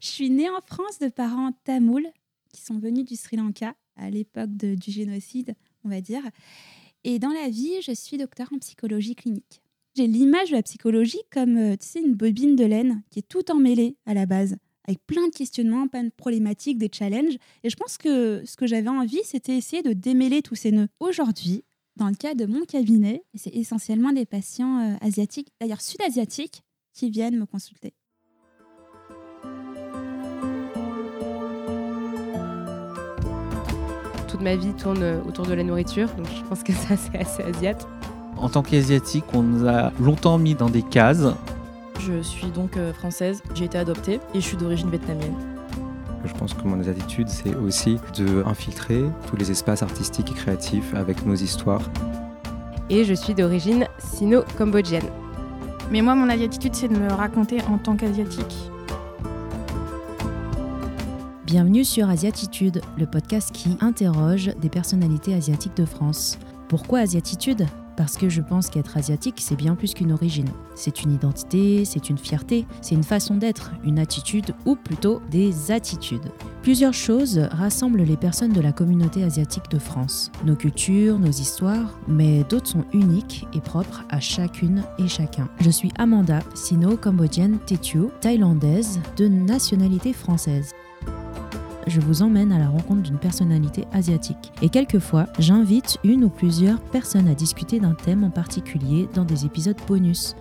Je suis née en France de parents tamouls qui sont venus du Sri Lanka à l'époque du génocide, on va dire. Et dans la vie, je suis docteur en psychologie clinique. J'ai l'image de la psychologie comme euh, tu une bobine de laine qui est tout emmêlée à la base, avec plein de questionnements, plein de problématiques, des challenges. Et je pense que ce que j'avais envie, c'était essayer de démêler tous ces nœuds. Aujourd'hui, dans le cas de mon cabinet, c'est essentiellement des patients euh, asiatiques, d'ailleurs sud-asiatiques, qui viennent me consulter. Toute ma vie tourne autour de la nourriture, donc je pense que ça c'est assez asiatique. En tant qu'asiatique, on nous a longtemps mis dans des cases. Je suis donc euh, française, j'ai été adoptée et je suis d'origine vietnamienne. Je pense que mon attitude, c'est aussi de infiltrer tous les espaces artistiques et créatifs avec nos histoires. Et je suis d'origine sino-cambodgienne. Mais moi, mon attitude, c'est de me raconter en tant qu'asiatique. Bienvenue sur Asiatitude, le podcast qui interroge des personnalités asiatiques de France. Pourquoi Asiatitude? Parce que je pense qu'être asiatique, c'est bien plus qu'une origine. C'est une identité, c'est une fierté, c'est une façon d'être, une attitude ou plutôt des attitudes. Plusieurs choses rassemblent les personnes de la communauté asiatique de France. Nos cultures, nos histoires, mais d'autres sont uniques et propres à chacune et chacun. Je suis Amanda, sino-cambodgienne Tetio, thaïlandaise, de nationalité française je vous emmène à la rencontre d'une personnalité asiatique. Et quelquefois, j'invite une ou plusieurs personnes à discuter d'un thème en particulier dans des épisodes bonus.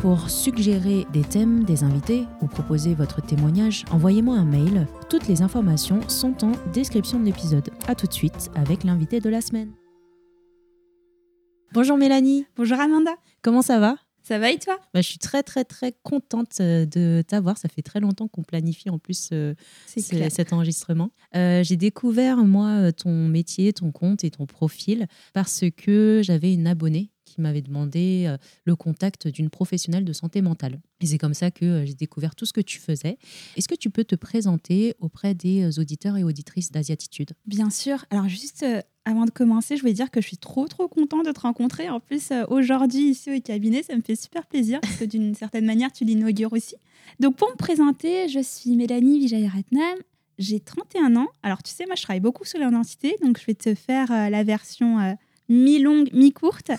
Pour suggérer des thèmes, des invités ou proposer votre témoignage, envoyez-moi un mail. Toutes les informations sont en description de l'épisode. A tout de suite avec l'invité de la semaine. Bonjour Mélanie. Bonjour Amanda. Comment ça va? Ça va et toi? Bah, Je suis très très très contente euh, de t'avoir. Ça fait très longtemps qu'on planifie en plus euh, cet enregistrement. Euh, j'ai découvert moi ton métier, ton compte et ton profil parce que j'avais une abonnée qui m'avait demandé le contact d'une professionnelle de santé mentale. Et c'est comme ça que j'ai découvert tout ce que tu faisais. Est-ce que tu peux te présenter auprès des auditeurs et auditrices d'Asiatitude? Bien sûr. Alors juste avant de commencer, je voulais dire que je suis trop trop contente de te rencontrer. En plus, euh, aujourd'hui, ici au cabinet, ça me fait super plaisir parce que d'une certaine manière, tu l'inaugures aussi. Donc, pour me présenter, je suis Mélanie Vijayaratnam. J'ai 31 ans. Alors, tu sais, moi, je travaille beaucoup sur l'identité, donc je vais te faire euh, la version euh, mi-longue, mi-courte.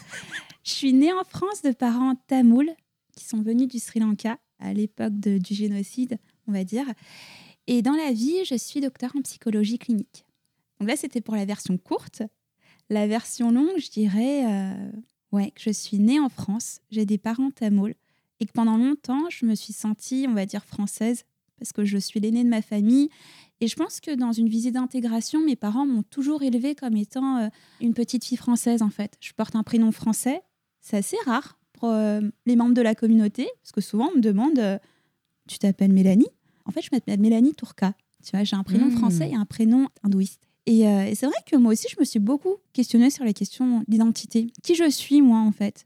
Je suis née en France de parents tamouls qui sont venus du Sri Lanka à l'époque du génocide, on va dire. Et dans la vie, je suis docteur en psychologie clinique. Donc là, c'était pour la version courte. La version longue, je dirais euh, ouais, que je suis née en France, j'ai des parents tamouls et que pendant longtemps, je me suis sentie, on va dire, française parce que je suis l'aînée de ma famille. Et je pense que dans une visée d'intégration, mes parents m'ont toujours élevée comme étant euh, une petite fille française, en fait. Je porte un prénom français. C'est assez rare pour euh, les membres de la communauté, parce que souvent, on me demande Tu t'appelles Mélanie? En fait, je m'appelle Mélanie Tourka. Tu vois, j'ai un prénom mmh. français et un prénom hindouiste. Euh, et, c'est vrai que moi aussi, je me suis beaucoup questionnée sur la question d'identité. Qui je suis, moi, en fait?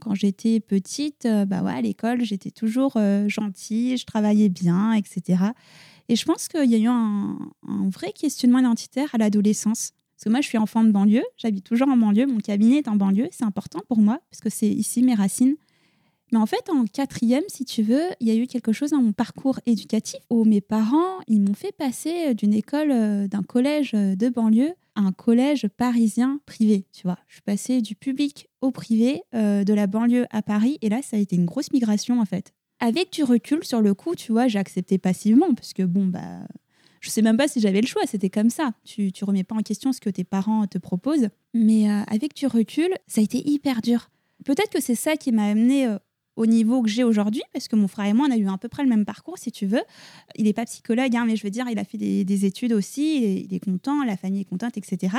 Quand j'étais petite, euh, bah ouais, à l'école, j'étais toujours euh, gentille, je travaillais bien, etc. Et je pense qu'il y a eu un, vrai questionnement identitaire à l'adolescence. Parce que moi, je suis enfant de banlieue, j'habite toujours en banlieue, mon cabinet est en banlieue, c'est important pour moi, parce que c'est ici mes racines. Mais en fait, en quatrième, si tu veux, il y a eu quelque chose dans mon parcours éducatif où mes parents, ils m'ont fait passer d'une école, euh, d'un collège euh, de banlieue à un collège parisien privé, tu vois. Je suis passée du public au privé, euh, de la banlieue à Paris, et là, ça a été une grosse migration, en fait. Avec du recul, sur le coup, tu vois, j'ai accepté passivement, parce que bon, bah, je sais même pas si j'avais le choix, c'était comme ça. Tu, tu remets pas en question ce que tes parents te proposent. Mais avec du recul, ça a été hyper dur. Peut-être que c'est ça qui m'a amené au niveau que j'ai aujourd'hui, parce que mon frère et moi, on a eu à peu près le même parcours, si tu veux. Il n'est pas psychologue, hein, mais je veux dire, il a fait des, études aussi, il est, content, la famille est contente, etc.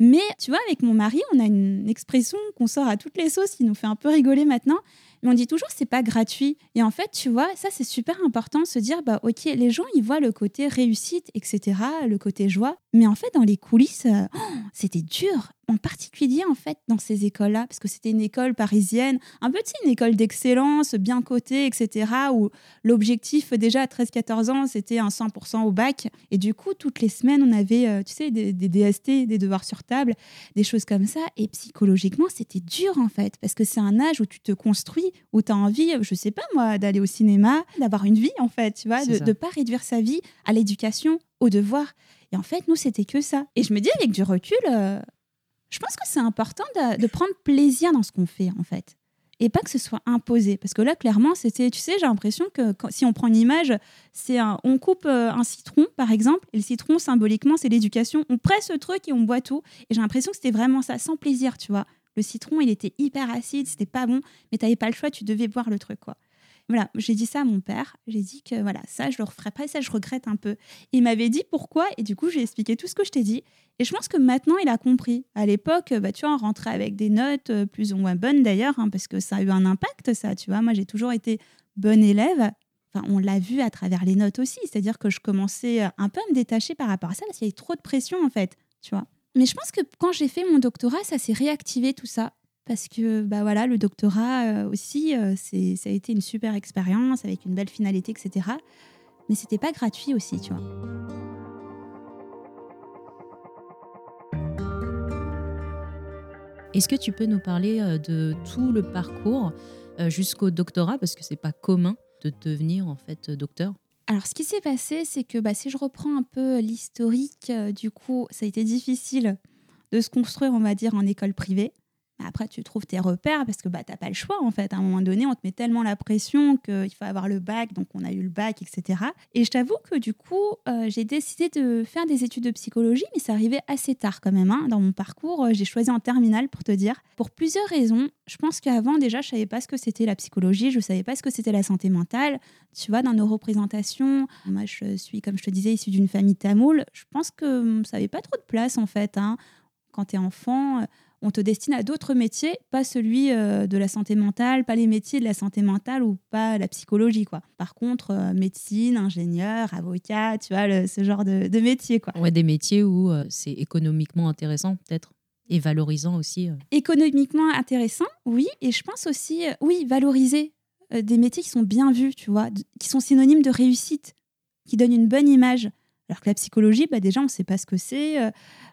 Mais tu vois, avec mon mari, on a une expression qu'on sort à toutes les sauces qui nous fait un peu rigoler maintenant. On dit toujours c'est pas gratuit. Et en fait, tu vois, ça c'est super important se dire bah ok, les gens ils voient le côté réussite, etc., le côté joie. Mais en fait, dans les coulisses, euh, oh, c'était dur en particulier en fait dans ces écoles-là, parce que c'était une école parisienne, un peu une école d'excellence, bien cotée, etc., où l'objectif déjà à 13-14 ans, c'était un 100% au bac. Et du coup, toutes les semaines, on avait, euh, tu sais, des, DST, des devoirs sur table, des choses comme ça. Et psychologiquement, c'était dur en fait, parce que c'est un âge où tu te construis où tu as envie, je sais pas moi, d'aller au cinéma, d'avoir une vie en fait, tu vois, de ne pas réduire sa vie à l'éducation, au devoir. Et en fait, nous, c'était que ça. Et je me dis, avec du recul, euh, je pense que c'est important de, de prendre plaisir dans ce qu'on fait en fait. Et pas que ce soit imposé. Parce que là, clairement, c'était, tu sais, j'ai l'impression que quand- si on prend une image, c'est un, on coupe euh, un citron, par exemple, et le citron, symboliquement, c'est l'éducation. On presse le truc et on boit tout. Et j'ai l'impression que c'était vraiment ça, sans plaisir, tu vois. Le citron, il était hyper acide, c'était pas bon, mais t'avais pas le choix, tu devais boire le truc, quoi. Voilà, j'ai dit ça à mon père. J'ai dit que voilà, ça, je le referai pas, et ça, je regrette un peu. Il m'avait dit pourquoi, et du coup, j'ai expliqué tout ce que je t'ai dit. Et je pense que maintenant, il a compris. À l'époque, bah, tu vois, on rentrait avec des notes euh, plus ou moins bonnes d'ailleurs, hein, parce que ça a eu un impact, ça, tu vois. Moi, j'ai toujours été bonne élève. Enfin, on l'a vu à travers les notes aussi. C'est-à-dire que je commençais euh, un peu à me détacher par rapport à ça, parce qu'il y avait trop de pression, en fait, tu vois. Mais je pense que quand j'ai fait mon doctorat, ça s'est réactivé tout ça. Parce que bah voilà, le doctorat euh, aussi, euh, c'est, ça a été une super expérience avec une belle finalité, etc. Mais c'était pas gratuit aussi, tu vois. Est-ce que tu peux nous parler euh, de tout le parcours jusqu'au doctorat? Parce que c'est pas commun de devenir en fait docteur Alors, ce qui s'est passé, c'est que bah, si je reprends un peu l'historique, euh, du coup, ça a été difficile de se construire, on va dire, en école privée. Après, tu trouves tes repères parce que bah, tu n'as pas le choix, en fait. À un moment donné, on te met tellement la pression qu'il faut avoir le bac, donc on a eu le bac, etc. Et je t'avoue que du coup, euh, j'ai décidé de faire des études de psychologie, mais ça arrivait assez tard quand même. hein. Dans mon parcours, euh, j'ai choisi en terminale, pour te dire, pour plusieurs raisons. Je pense qu'avant, déjà, je savais pas ce que c'était la psychologie, je savais pas ce que c'était la santé mentale tu vois, dans nos représentations, moi je suis, comme je te disais, issue d'une famille tamoule, je pense que hum, ça n'avait pas trop de place en fait. hein. Quand tu es enfant, euh, on te destine à d'autres métiers, pas celui euh, de la santé mentale, pas les métiers de la santé mentale ou pas la psychologie. quoi. Par contre, euh, médecine, ingénieur, avocat, tu vois, le- ce genre de, de métier. quoi. Ouais, des métiers où euh, c'est économiquement intéressant peut-être et valorisant aussi. économiquement intéressant, oui, et je pense aussi, oui, valoriser des métiers qui sont bien vus, tu vois, qui sont synonymes de réussite, qui donnent une bonne image. Alors que la psychologie, bah déjà, on ne sait pas ce que c'est, euh,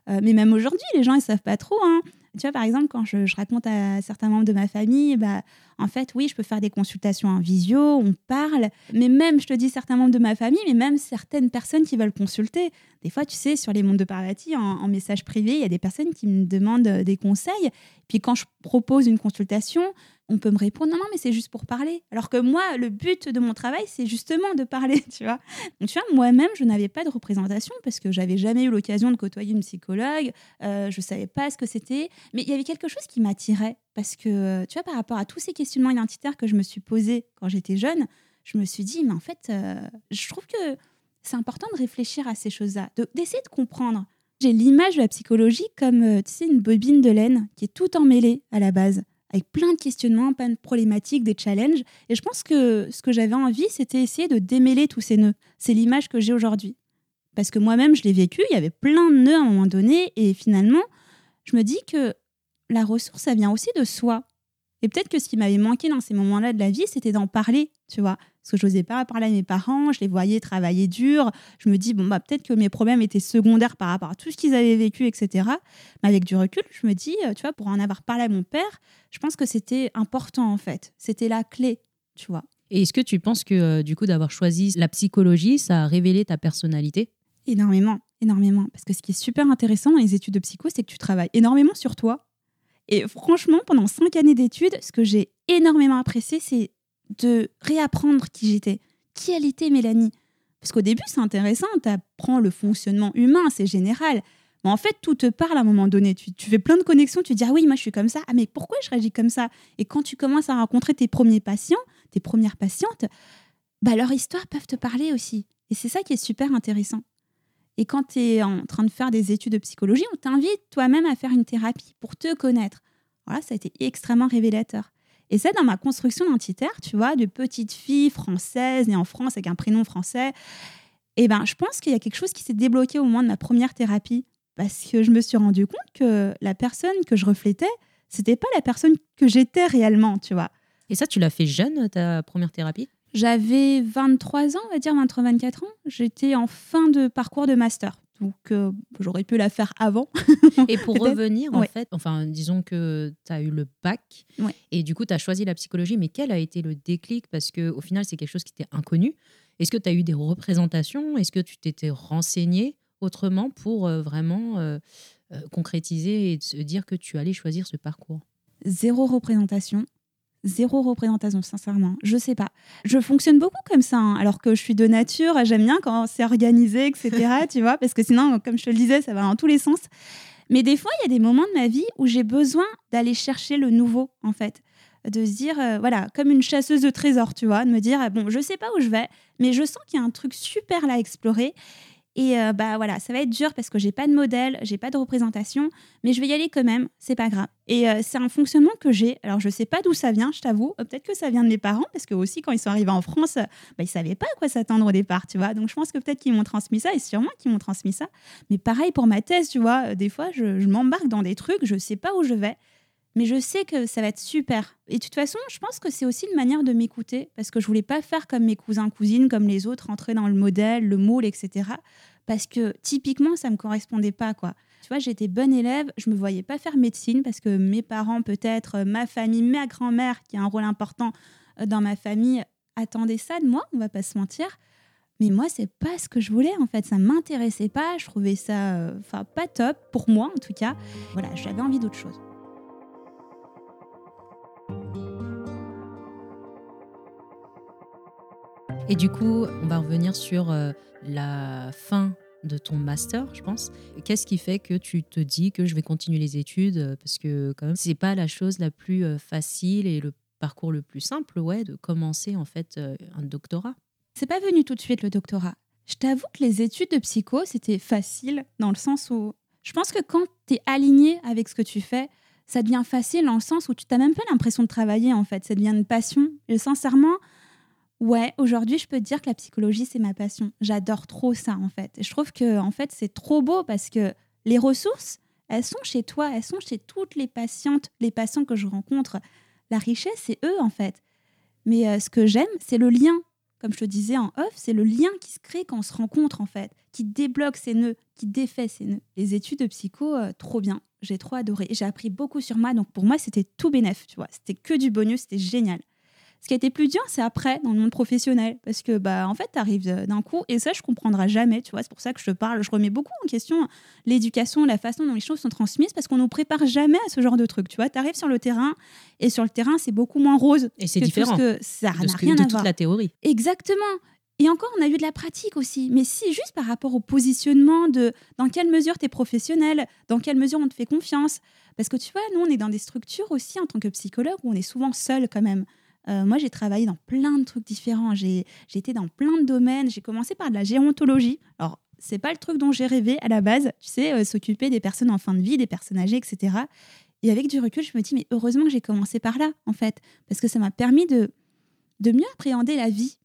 mais même aujourd'hui, les gens, ils savent pas trop. hein. Tu vois, par exemple, quand je, je raconte à certains membres de ma famille, bah, en fait, oui, je peux faire des consultations en visio, on parle, mais même, je te dis, certains membres de ma famille, mais même certaines personnes qui veulent consulter. Des fois, tu sais, sur les mondes de Parvati, en, en message privé, il y a des personnes qui me demandent euh, des conseils. Puis quand je propose une consultation, on peut me répondre non, non, mais c'est juste pour parler. Alors que moi, le but de mon travail, c'est justement de parler, tu vois. Donc, tu vois, moi-même, je n'avais pas de représentation parce que j'avais jamais eu l'occasion de côtoyer une psychologue. Euh, je savais pas ce que c'était. Mais il y avait quelque chose qui m'attirait parce que, tu vois, par rapport à tous ces questionnements identitaires que je me suis posés quand j'étais jeune, je me suis dit, mais en fait, euh, je trouve que c'est important de réfléchir à ces choses-là, de- d'essayer de comprendre. J'ai l'image de la psychologie comme, euh, tu sais, une bobine de laine qui est tout emmêlée à la base, avec plein de questionnements, plein de problématiques, des challenges. Et je pense que ce que j'avais envie, c'était essayer de démêler tous ces nœuds. C'est l'image que j'ai aujourd'hui. Parce que moi-même, je l'ai vécu, il y avait plein de nœuds à un moment donné, et finalement, je me dis que la ressource, ça vient aussi de soi. Et peut-être que ce qui m'avait manqué dans ces moments-là de la vie, c'était d'en parler, tu vois. Parce que je n'osais pas parler à mes parents, je les voyais travailler dur. Je me dis, bon, bah, peut-être que mes problèmes étaient secondaires par rapport à tout ce qu'ils avaient vécu, etc. Mais avec du recul, je me dis, euh, tu vois, pour en avoir parlé à mon père, je pense que c'était important, en fait. C'était la clé, tu vois. Et est-ce que tu penses que euh, du coup d'avoir choisi la psychologie, ça a révélé ta personnalité? Énormément, énormément. Parce que ce qui est super intéressant dans les études de psycho, c'est que tu travailles énormément sur toi. Et franchement, pendant cinq années d'études, ce que j'ai énormément apprécié, c'est de réapprendre qui j'étais. Qui elle était, Mélanie? Parce qu'au début, c'est intéressant, tu apprends le fonctionnement humain, c'est général. Mais en fait, tout te parle à un moment donné. Tu, fais plein de connexions, tu te dis, ah oui, moi je suis comme ça. Ah, mais pourquoi je réagis comme ça? Et quand tu commences à rencontrer tes premiers patients, tes premières patientes, bah, leur histoire peuvent te parler aussi. Et c'est ça qui est super intéressant. Et quand tu es en train de faire des études de psychologie, on t'invite toi-même à faire une thérapie pour te connaître. Voilà, ça a été extrêmement révélateur. Et ça, dans ma construction identitaire, tu vois, de petite fille française, née en France avec un prénom français, eh ben, je pense qu'il y a quelque chose qui s'est débloqué au moment de ma première thérapie. Parce que je me suis rendu compte que la personne que je reflétais, c'était pas la personne que j'étais réellement, tu vois. Et ça, tu l'as fait jeune, ta première thérapie? J'avais 23 ans, on va dire 23-24 ans. J'étais en fin de parcours de master. Donc, euh, j'aurais pu la faire avant. Et pour revenir, en Ouais. fait, enfin, disons que tu as eu le bac Ouais. et du coup, tu as choisi la psychologie, mais quel a été le déclic? Parce que au final, c'est quelque chose qui t'est inconnu. Est-ce que tu as eu des représentations? Est-ce que tu t'étais renseigné autrement pour euh, vraiment euh, euh, concrétiser et se dire que tu allais choisir ce parcours? Zéro représentation. Zéro représentation, sincèrement. Je sais pas. Je fonctionne beaucoup comme ça, hein, alors que je suis de nature. J'aime bien quand c'est organisé, etc. tu vois, parce que sinon, comme je te le disais, ça va dans tous les sens. Mais des fois, il y a des moments de ma vie où j'ai besoin d'aller chercher le nouveau, en fait. De se dire, euh, voilà, comme une chasseuse de trésors, tu vois, de me dire, bon, je sais pas où je vais, mais je sens qu'il y a un truc super là à explorer. Et euh, bah voilà, ça va être dur parce que j'ai pas de modèle, j'ai pas de représentation, mais je vais y aller quand même, c'est pas grave. Et euh, c'est un fonctionnement que j'ai. Alors je sais pas d'où ça vient, je t'avoue. Euh, Peut-être que ça vient de mes parents parce que aussi quand ils sont arrivés en France, bah, ils savaient pas à quoi s'attendre au départ, tu vois. Donc je pense que peut-être qu'ils m'ont transmis ça et sûrement qu'ils m'ont transmis ça. Mais pareil pour ma thèse, tu vois. Des fois, je, je m'embarque dans des trucs, je sais pas où je vais. Mais je sais que ça va être super. Et de toute façon, je pense que c'est aussi une manière de m'écouter parce que je voulais pas faire comme mes cousins, cousines, comme les autres, entrer dans le modèle, le moule, etc. Parce que typiquement, ça me correspondait pas, quoi. Tu vois, j'étais bonne élève, je me voyais pas faire médecine parce que mes parents, peut-être, euh, ma famille, ma grand-mère, qui a un rôle important euh, dans ma famille, attendaient ça de moi, on va pas se mentir. Mais moi, c'est pas ce que je voulais, en fait. Ça m'intéressait pas, je trouvais ça, euh, enfin, pas top, pour moi en tout cas. Voilà, j'avais envie d'autre chose. Et du coup, on va revenir sur euh, la fin de ton master, je pense. Qu'est-ce qui fait que tu te dis que je vais continuer les études euh, Parce que quand même, c'est pas la chose la plus euh, facile et le parcours le plus simple, ouais, de commencer en fait un doctorat. C'est pas venu tout de suite le doctorat. Je t'avoue que les études de psycho, c'était facile dans le sens où je pense que quand tu es aligné avec ce que tu fais, ça devient facile dans le sens où tu n'as même pas l'impression de travailler en fait. Ça devient une passion. Et sincèrement, ouais, aujourd'hui, je peux te dire que la psychologie, c'est ma passion. J'adore trop ça en fait. Et je trouve que en fait, c'est trop beau parce que les ressources, elles sont chez toi, elles sont chez toutes les patientes, les patients que je rencontre. La richesse, c'est eux en fait. Mais euh, ce que j'aime, c'est le lien comme je te disais en off, c'est le lien qui se crée quand on se rencontre en fait, qui débloque ces nœuds, qui défait ces nœuds. Les études de psycho, euh, trop bien. J'ai trop adoré. J'ai appris beaucoup sur moi, donc pour moi c'était tout bénef, tu vois. C'était que du bonus, c'était génial. Ce qui a été plus dur, c'est après, dans le monde professionnel, parce que bah en fait, t'arrives euh, d'un coup, et ça je comprendrai jamais, tu vois. C'est pour ça que je te parle. Je remets beaucoup en question l'éducation, la façon dont les choses sont transmises, parce qu'on nous prépare jamais à ce genre de truc, tu vois. T'arrives sur le terrain, et sur le terrain c'est beaucoup moins rose. Et c'est que tout ce différent que ça n'a rien de à toute voir. la théorie. Exactement. Et encore, on a eu de la pratique aussi. Mais si, juste par rapport au positionnement de dans quelle mesure tu es professionnel, dans quelle mesure on te fait confiance. Parce que tu vois, nous, on est dans des structures aussi en tant que psychologue où on est souvent seul quand même. Euh, moi, j'ai travaillé dans plein de trucs différents. J'ai été dans plein de domaines. J'ai commencé par de la gérontologie. Alors, c'est pas le truc dont j'ai rêvé à la base. Tu sais, euh, s'occuper des personnes en fin de vie, des personnes âgées, etc. Et avec du recul, je me dis, mais heureusement que j'ai commencé par là, en fait. Parce que ça m'a permis de, de mieux appréhender la vie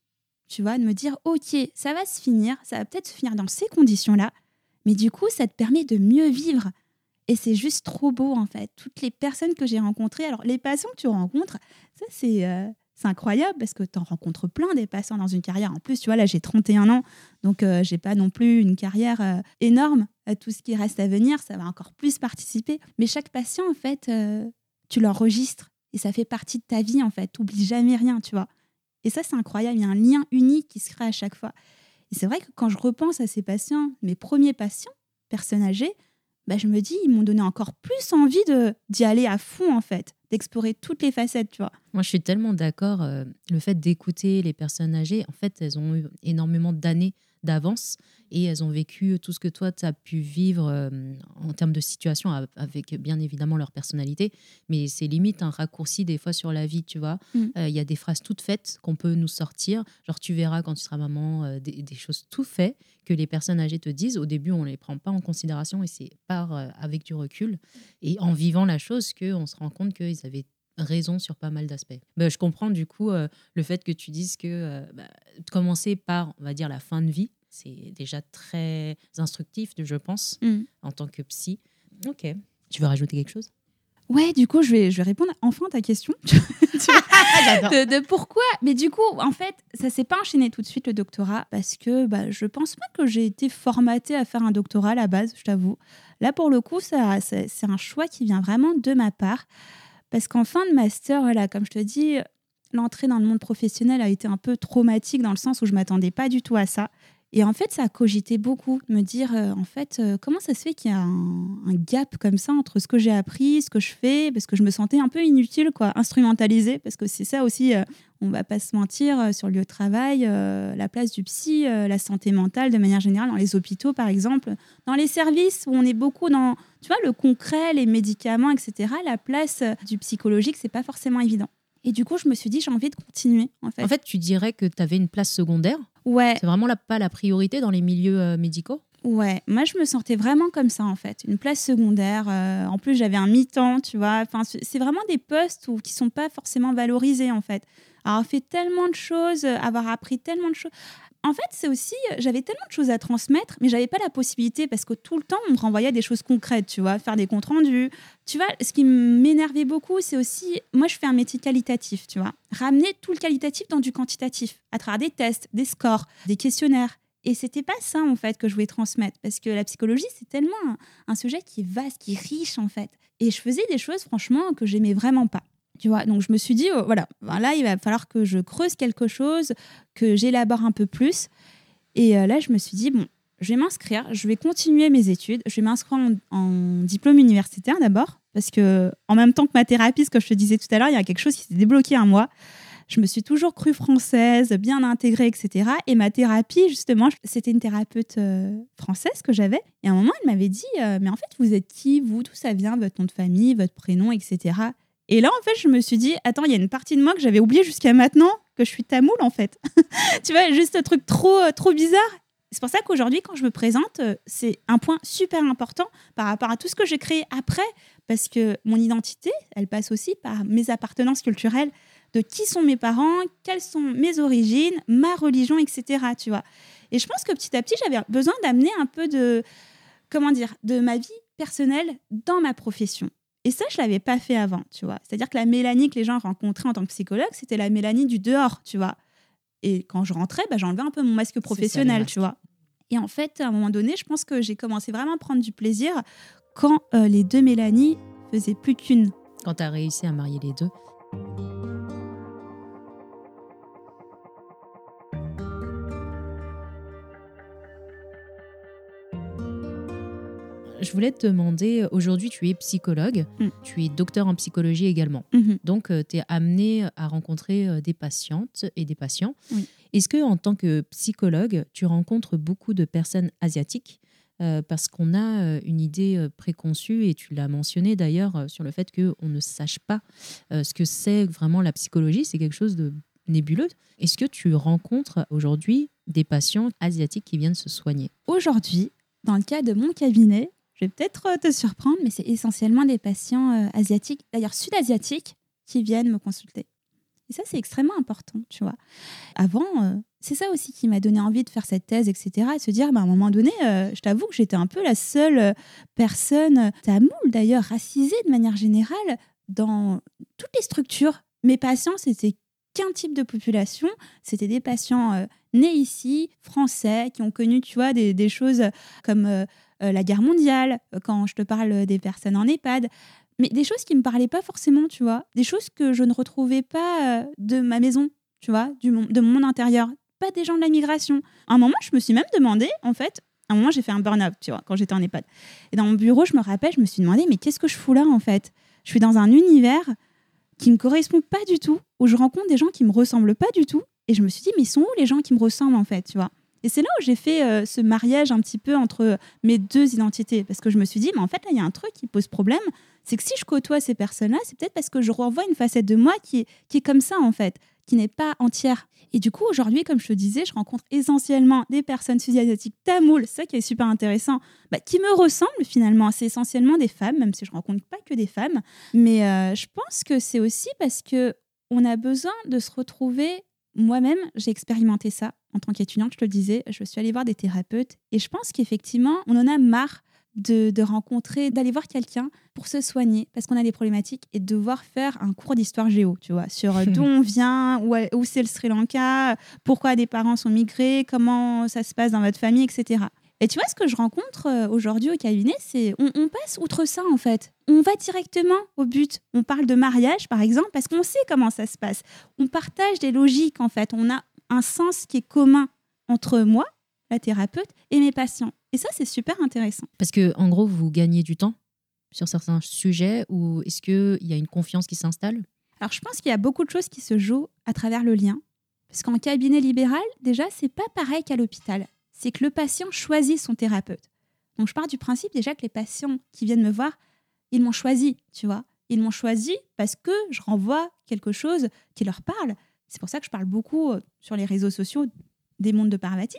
tu vois, de me dire, ok, ça va se finir, ça va peut-être se finir dans ces conditions-là, mais du coup, ça te permet de mieux vivre. Et c'est juste trop beau, en fait. Toutes les personnes que j'ai rencontrées, alors les patients que tu rencontres, ça, c'est euh, incroyable parce que tu en rencontres plein des patients dans une carrière. En plus, tu vois, là, j'ai 31 ans, donc euh, j'ai pas non plus une carrière euh, énorme. Euh, tout ce qui reste à venir, ça va encore plus participer. Mais chaque patient, en fait, tu l'enregistres et ça fait partie de ta vie, en fait. Tu jamais rien, tu vois. Et ça, c'est incroyable. Il y a un lien unique qui se crée à chaque fois. Et c'est vrai que quand je repense à ces patients, mes premiers patients, personnes âgées, bah, je me dis, ils m'ont donné encore plus envie de d'y aller à fond, en fait, d'explorer toutes les facettes, tu vois. Moi, je suis tellement d'accord. euh, le fait d'écouter les personnes âgées, en fait, elles ont eu énormément d'années d'avance et elles ont vécu tout ce que toi, tu as pu vivre euh, en termes de situation avec bien évidemment leur personnalité. Mais c'est limite un raccourci des fois sur la vie, tu vois. Euh, Mm. Il y a des phrases toutes faites qu'on peut nous sortir. Genre, tu verras quand tu seras maman euh, des, des choses tout faites que les personnes âgées te disent. Au début, on les prend pas en considération et c'est par euh, avec du recul et en vivant la chose qu'on se rend compte qu'ils avaient raison sur pas mal d'aspects. Ben, je comprends du coup euh, le fait que tu dises que euh, bah, commencer par, on va dire, la fin de vie, c'est déjà très instructif, je pense, Mm. en tant que psy. Ok. Tu veux rajouter quelque chose? Ouais, du coup, je vais, je vais répondre enfin à ta question. Vois, de, de pourquoi Mais du coup, en fait, ça s'est pas enchaîné tout de suite le doctorat parce que bah, je pense pas que j'ai été formatée à faire un doctorat à la base, je t'avoue. Là, pour le coup, ça- c'est un choix qui vient vraiment de ma part. Parce qu'en fin de master, voilà, comme je te dis, l'entrée dans le monde professionnel a été un peu traumatique dans le sens où je m'attendais pas du tout à ça. Et en fait, ça a cogité beaucoup, me dire, euh, en fait, euh, comment ça se fait qu'il y a un, gap comme ça entre ce que j'ai appris, ce que je fais, parce que je me sentais un peu inutile, quoi, instrumentalisée, parce que c'est ça aussi, euh, on va pas se mentir, euh, sur le lieu de travail, la place du psy, la santé mentale de manière générale, dans les hôpitaux par exemple, dans les services où on est beaucoup dans, tu vois, le concret, les médicaments, etc., la place du psychologique, c'est pas forcément évident. Et du coup, je me suis dit, j'ai envie de continuer, en fait. En fait, tu dirais que tu avais une place secondaire? ouais, C'est vraiment la, pas la priorité dans les milieux euh, médicaux? Ouais, moi je me sentais vraiment comme ça en fait, une place secondaire. euh, en plus j'avais un mi-temps, tu vois. Enfin, c'est vraiment des postes où, qui sont pas forcément valorisés en fait. Avoir fait tellement de choses, avoir appris tellement de choses. En fait, c'est aussi, euh, j'avais tellement de choses à transmettre, mais j'avais pas la possibilité parce que tout le temps on me renvoyait des choses concrètes, tu vois, faire des comptes rendus. Tu vois, ce qui m'énervait beaucoup, c'est aussi, moi je fais un métier qualitatif, tu vois, ramener tout le qualitatif dans du quantitatif, à travers des tests, des scores, des questionnaires. Et c'était pas ça en fait que je voulais transmettre parce que la psychologie c'est tellement un, un sujet qui est vaste, qui est riche en fait. Et je faisais des choses franchement que j'aimais vraiment pas. Donc je me suis dit oh, voilà, ben là il va falloir que je creuse quelque chose, que j'élabore un peu plus. Et euh, là je me suis dit bon, je vais m'inscrire, je vais continuer mes études, je vais m'inscrire en, en diplôme universitaire d'abord parce que en même temps que ma thérapie, ce que je te disais tout à l'heure, il y a quelque chose qui s'est débloqué en moi. Je me suis toujours crue française, bien intégrée, etc. Et ma thérapie, justement, c'était une thérapeute euh, française que j'avais. Et à un moment, elle m'avait dit euh, Mais en fait, vous êtes qui, vous? D'où ça vient, votre nom de famille, votre prénom, etc. Et là, en fait, je me suis dit Attends, il y a une partie de moi que j'avais oubliée jusqu'à maintenant, que je suis tamoule, en fait. tu vois, juste un truc trop, euh, trop bizarre. C'est pour ça qu'aujourd'hui, quand je me présente, euh, c'est un point super important par rapport à tout ce que j'ai créé après, parce que mon identité, elle passe aussi par mes appartenances culturelles de qui sont mes parents, quelles sont mes origines, ma religion, etc. Tu vois. Et je pense que petit à petit, j'avais besoin d'amener un peu de, comment dire, de ma vie personnelle dans ma profession. Et ça, je l'avais pas fait avant, tu vois. C'est-à-dire que la Mélanie que les gens rencontraient en tant que psychologue, c'était la Mélanie du dehors, tu vois. Et quand je rentrais, bah, j'enlevais un peu mon masque professionnel, tu vois. Et en fait, à un moment donné, je pense que j'ai commencé vraiment à prendre du plaisir quand euh, les deux Mélanie faisaient plus qu'une. quand tu as réussi à marier les deux. Je voulais te demander, aujourd'hui tu es psychologue, Mm. tu es docteur en psychologie également. Mhm. Donc tu es amené à rencontrer euh, des patientes et des patients. Oui. Est-ce que en tant que psychologue, tu rencontres beaucoup de personnes asiatiques? Euh, parce qu'on a euh, une idée euh, préconçue, et tu l'as mentionné d'ailleurs, euh, sur le fait qu'on ne sache pas euh, ce que c'est vraiment la psychologie, c'est quelque chose de nébuleux. Est-ce que tu rencontres aujourd'hui des patients asiatiques qui viennent se soigner? Aujourd'hui, dans le cas de mon cabinet, peut-être euh, te surprendre, mais c'est essentiellement des patients euh, asiatiques, d'ailleurs sud-asiatiques, qui viennent me consulter. Et ça, c'est extrêmement important, tu vois. Avant, euh, c'est ça aussi qui m'a donné envie de faire cette thèse, etc. Et se dire, bah, à un moment donné, je t'avoue que j'étais un peu la seule personne, tamoule d'ailleurs, racisée de manière générale, dans toutes les structures. Mes patients, c'était qu'un type de population. C'était des patients nés ici, français, qui ont connu, tu vois, des, choses comme la guerre mondiale, euh, quand je te parle des personnes en EHPAD, mais des choses qui me parlaient pas forcément, tu vois, des choses que je ne retrouvais pas euh, de ma maison, tu vois, du, de mon monde intérieur, pas des gens de la migration. À un moment, je me suis même demandé, en fait, à un moment, j'ai fait un burn-out, tu vois, quand j'étais en EHPAD. Et dans mon bureau, je me rappelle, je me suis demandé, mais qu'est-ce que je fous là, en fait? Je suis dans un univers qui me correspond pas du tout, où je rencontre des gens qui me ressemblent pas du tout, et je me suis dit, mais ils sont où les gens qui me ressemblent, en fait, tu vois? Et c'est là où j'ai fait euh, ce mariage un petit peu entre mes deux identités. Parce que je me suis dit, mais en fait, là, il y a un truc qui pose problème. C'est que si je côtoie ces personnes-là, c'est peut-être parce que je renvoie une facette de moi qui est, qui est comme ça, en fait, qui n'est pas entière. Et du coup, aujourd'hui, comme je te disais, je rencontre essentiellement des personnes sud-asiatiques tamoules, ça qui est super intéressant, bah, qui me ressemblent finalement. C'est essentiellement des femmes, même si je rencontre pas que des femmes. Mais euh, je pense que c'est aussi parce que on a besoin de se retrouver. Moi-même, j'ai expérimenté ça en tant qu'étudiante, je te le disais. Je suis allée voir des thérapeutes et je pense qu'effectivement, on en a marre de, de rencontrer, d'aller voir quelqu'un pour se soigner parce qu'on a des problématiques et de devoir faire un cours d'histoire géo, tu vois, sur euh, d'où on vient, où, où c'est le Sri Lanka, pourquoi des parents sont migrés, comment ça se passe dans votre famille, etc. Et tu vois, ce que je rencontre euh, aujourd'hui au cabinet, c'est on, on passe outre ça en fait. On va directement au but. On parle de mariage, par exemple, parce qu'on sait comment ça se passe. On partage des logiques en fait. On a un sens qui est commun entre moi, la thérapeute, et mes patients. Et ça, c'est super intéressant. Parce que, en gros, vous gagnez du temps sur certains sujets ou est-ce qu'il y a une confiance qui s'installe? Alors, je pense qu'il y a beaucoup de choses qui se jouent à travers le lien. Parce qu'en cabinet libéral, déjà, c'est pas pareil qu'à l'hôpital. C'est que le patient choisit son thérapeute. Donc, je pars du principe déjà que les patients qui viennent me voir, ils m'ont choisi, tu vois. Ils m'ont choisi parce que je renvoie quelque chose qui leur parle. C'est pour ça que je parle beaucoup euh, sur les réseaux sociaux des mondes de Parvati,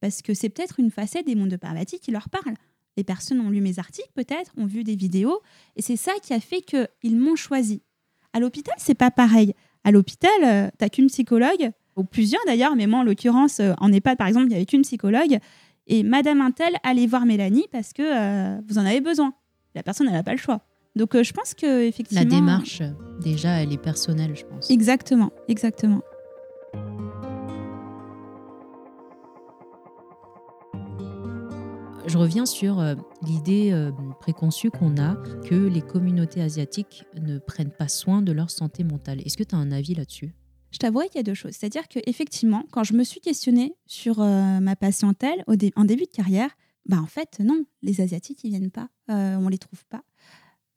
parce que c'est peut-être une facette des mondes de Parvati qui leur parle. Les personnes ont lu mes articles, peut-être, ont vu des vidéos, et c'est ça qui a fait qu'ils m'ont choisi. À l'hôpital, c'est pas pareil. À l'hôpital, euh, t'as qu'une psychologue, ou plusieurs d'ailleurs, mais moi en l'occurrence, euh, en EHPAD par exemple, il n'y avait qu'une psychologue, et Madame Intel allait voir Mélanie parce que euh, vous en avez besoin. La personne, elle n'a pas le choix. Donc euh, je pense que effectivement. La démarche, déjà, elle est personnelle, je pense. Exactement, exactement. Je reviens sur euh, l'idée préconçue qu'on a que les communautés asiatiques ne prennent pas soin de leur santé mentale. Est-ce que tu as un avis là-dessus? Je t'avoue qu'il y a deux choses. C'est-à-dire que effectivement, quand je me suis questionnée sur euh, ma patientèle au en début de carrière, bah en fait non, les asiatiques ils viennent pas, euh, on les trouve pas.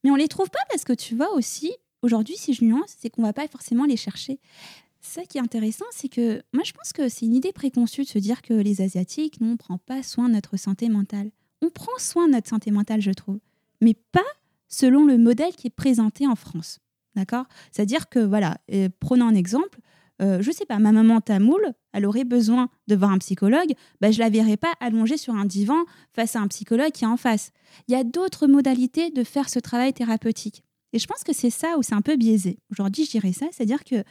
Mais on les trouve pas parce que tu vois aussi aujourd'hui si je nuance, c'est qu'on va pas forcément les chercher. Ça qui est intéressant, c'est que moi je pense que c'est une idée préconçue de se dire que les asiatiques, non, on prend pas soin de notre santé mentale. On prend soin de notre santé mentale, je trouve, mais pas selon le modèle qui est présenté en France. D'accord? C'est-à-dire que, voilà, euh, prenons un exemple, euh, je sais pas, ma maman tamoule, elle aurait besoin de voir un psychologue, bah, je la verrai pas allongée sur un divan face à un psychologue qui est en face. Il y a d'autres modalités de faire ce travail thérapeutique. Et je pense que c'est ça où c'est un peu biaisé. Aujourd'hui, je dirais ça, c'est-à-dire que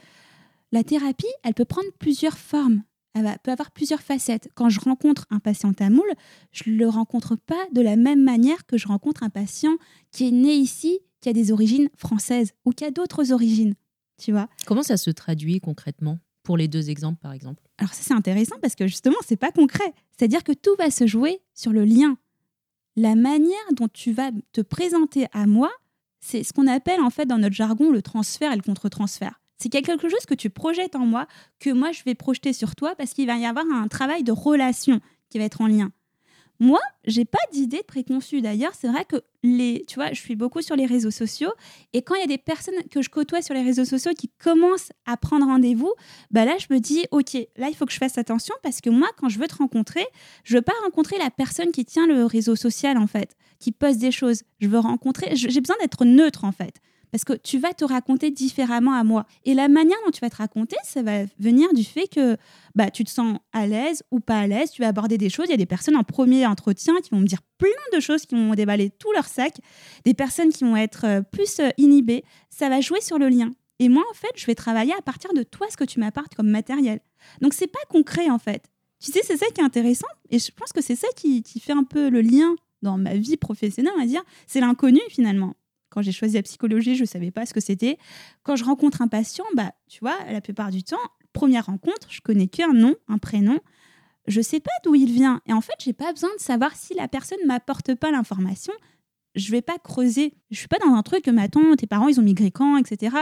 la thérapie, elle peut prendre plusieurs formes. Elle peut avoir plusieurs facettes. Quand je rencontre un patient tamoul, je ne le rencontre pas de la même manière que je rencontre un patient qui est né ici, qui a des origines françaises ou qui a d'autres origines. Tu vois Comment ça se traduit concrètement pour les deux exemples, par exemple? Alors ça c'est intéressant parce que justement c'est pas concret. C'est-à-dire que tout va se jouer sur le lien. La manière dont tu vas te présenter à moi, c'est ce qu'on appelle en fait dans notre jargon le transfert et le contre-transfert. C'est quelque chose que tu projettes en moi, que moi je vais projeter sur toi parce qu'il va y avoir un travail de relation qui va être en lien. Moi, j'ai pas d'idée préconçue. D'ailleurs, c'est vrai que les, tu vois, je suis beaucoup sur les réseaux sociaux et quand il y a des personnes que je côtoie sur les réseaux sociaux qui commencent à prendre rendez-vous, bah là, je me dis, ok, là, il faut que je fasse attention parce que moi, quand je veux te rencontrer, je veux pas rencontrer la personne qui tient le réseau social en fait, qui poste des choses. Je veux rencontrer, j'ai besoin d'être neutre en fait. Parce que tu vas te raconter différemment à moi. Et la manière dont tu vas te raconter, ça va venir du fait que bah, tu te sens à l'aise ou pas à l'aise. Tu vas aborder des choses. Il y a des personnes en premier entretien qui vont me dire plein de choses, qui vont déballer tout leur sac. Des personnes qui vont être euh, plus euh, inhibées. Ça va jouer sur le lien. Et moi, en fait, je vais travailler à partir de toi, ce que tu m'apportes comme matériel. Donc, c'est pas concret, en fait. Tu sais, c'est ça qui est intéressant. Et je pense que c'est ça qui, qui fait un peu le lien dans ma vie professionnelle, on va dire. C'est l'inconnu, finalement. Quand j'ai choisi la psychologie, je ne savais pas ce que c'était. Quand je rencontre un patient, bah, tu vois, la plupart du temps, première rencontre, je connais qu'un nom, un prénom. Je ne sais pas d'où il vient. Et en fait, j'ai pas besoin de savoir si la personne m'apporte pas l'information. Je vais pas creuser. Je suis pas dans un truc, mais attends, tes parents, ils ont migré quand, etc.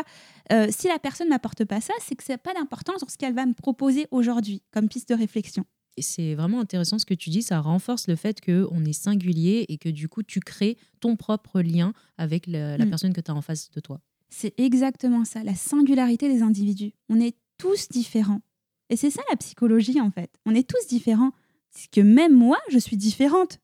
Euh, si la personne m'apporte pas ça, c'est que ça n'a pas d'importance sur ce qu'elle va me proposer aujourd'hui comme piste de réflexion. C'est vraiment intéressant ce que tu dis, ça renforce le fait qu'on est singulier et que du coup, tu crées ton propre lien avec la, la Mm. personne que tu as en face de toi. C'est exactement ça, la singularité des individus. On est tous différents. Et c'est ça la psychologie en fait. On est tous différents. C'est que même moi, je suis différente.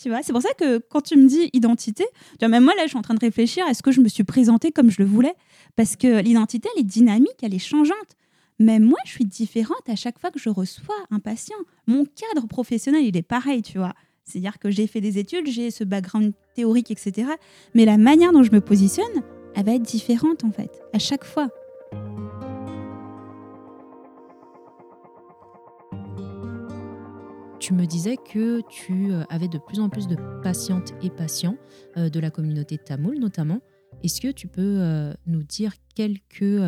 Tu vois, c'est pour ça que quand tu me dis identité, tu vois, même moi là, je suis en train de réfléchir, est-ce que je me suis présentée comme je le voulais Parce que l'identité, elle est dynamique, elle est changeante. Même moi, je suis différente à chaque fois que je reçois un patient. Mon cadre professionnel, il est pareil, tu vois. C'est-à-dire que j'ai fait des études, j'ai ce background théorique, etc. Mais la manière dont je me positionne, elle va être différente en fait, à chaque fois. Tu me disais que tu euh, avais de plus en plus de patientes et patients euh, de la communauté tamoul notamment. Est-ce que tu peux euh, nous dire quelques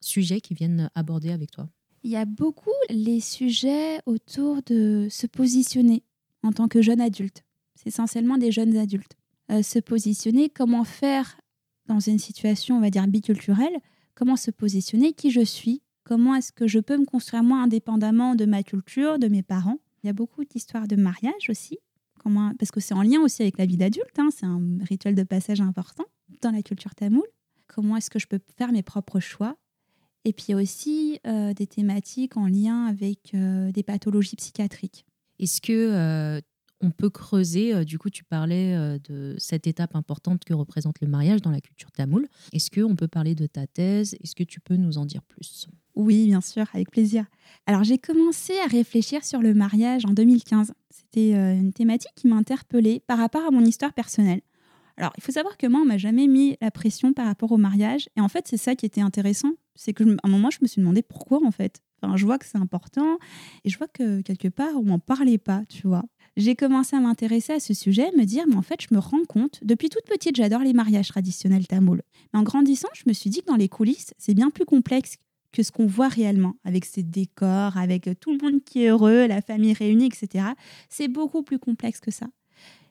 sujets qui viennent aborder avec toi Il y a beaucoup les sujets autour de se positionner en tant que jeune adulte. C'est essentiellement des jeunes adultes. Euh, se positionner, comment faire dans une situation, on va dire, biculturelle, comment se positionner, qui je suis, comment est-ce que je peux me construire moi indépendamment de ma culture, de mes parents. Il y a beaucoup d'histoires de mariage aussi, comment, parce que c'est en lien aussi avec la vie d'adulte, hein, c'est un rituel de passage important dans la culture tamoule. Comment est-ce que je peux faire mes propres choix et puis aussi euh, des thématiques en lien avec euh, des pathologies psychiatriques. Est-ce que euh, on peut creuser Du coup, tu parlais de cette étape importante que représente le mariage dans la culture tamoule. Est-ce que on peut parler de ta thèse? Est-ce que tu peux nous en dire plus? Oui, bien sûr, avec plaisir. Alors j'ai commencé à réfléchir sur le mariage en 2015. C'était une thématique qui m'a interpellée par rapport à mon histoire personnelle. Alors, il faut savoir que moi, on m'a jamais mis la pression par rapport au mariage. Et en fait, c'est ça qui était intéressant. C'est que, je- à un moment, je me suis demandé pourquoi, en fait. Enfin, je vois que c'est important et je vois que quelque part, on m'en parlait pas, tu vois. J'ai commencé à m'intéresser à ce sujet, me dire, mais en fait, je me rends compte, depuis toute petite, j'adore les mariages traditionnels tamouls. Mais en grandissant, je me suis dit que dans les coulisses, c'est bien plus complexe que ce qu'on voit réellement, avec ces décors, avec tout le monde qui est heureux, la famille réunie, etc. C'est beaucoup plus complexe que ça.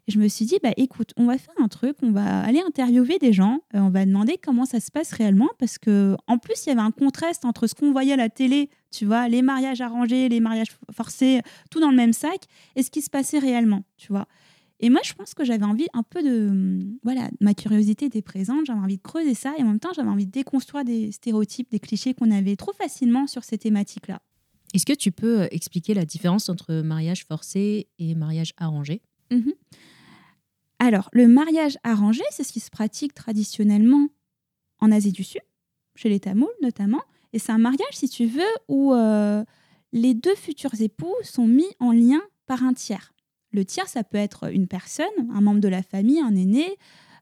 Et je me suis dit, bah écoute, on va faire un truc, on va aller interviewer des gens, euh, on va demander comment ça se passe réellement, parce que en plus, il y avait un contraste entre ce qu'on voyait à la télé, tu vois, les mariages arrangés, les mariages forcés, tout dans le même sac, et ce qui se passait réellement, tu vois. Et moi, je pense que j'avais envie un peu de. hum, Voilà, ma curiosité était présente, j'avais envie de creuser ça, et en même temps, j'avais envie de déconstruire des stéréotypes, des clichés qu'on avait trop facilement sur ces thématiques-là. Est-ce que tu peux euh, expliquer la différence entre mariage forcé et mariage arrangé? Mhm. Alors, le mariage arrangé, c'est ce qui se pratique traditionnellement en Asie du Sud, chez les Tamouls notamment. Et c'est un mariage, si tu veux, où euh, les deux futurs époux sont mis en lien par un tiers. Le tiers, ça peut être une personne, un membre de la famille, un aîné.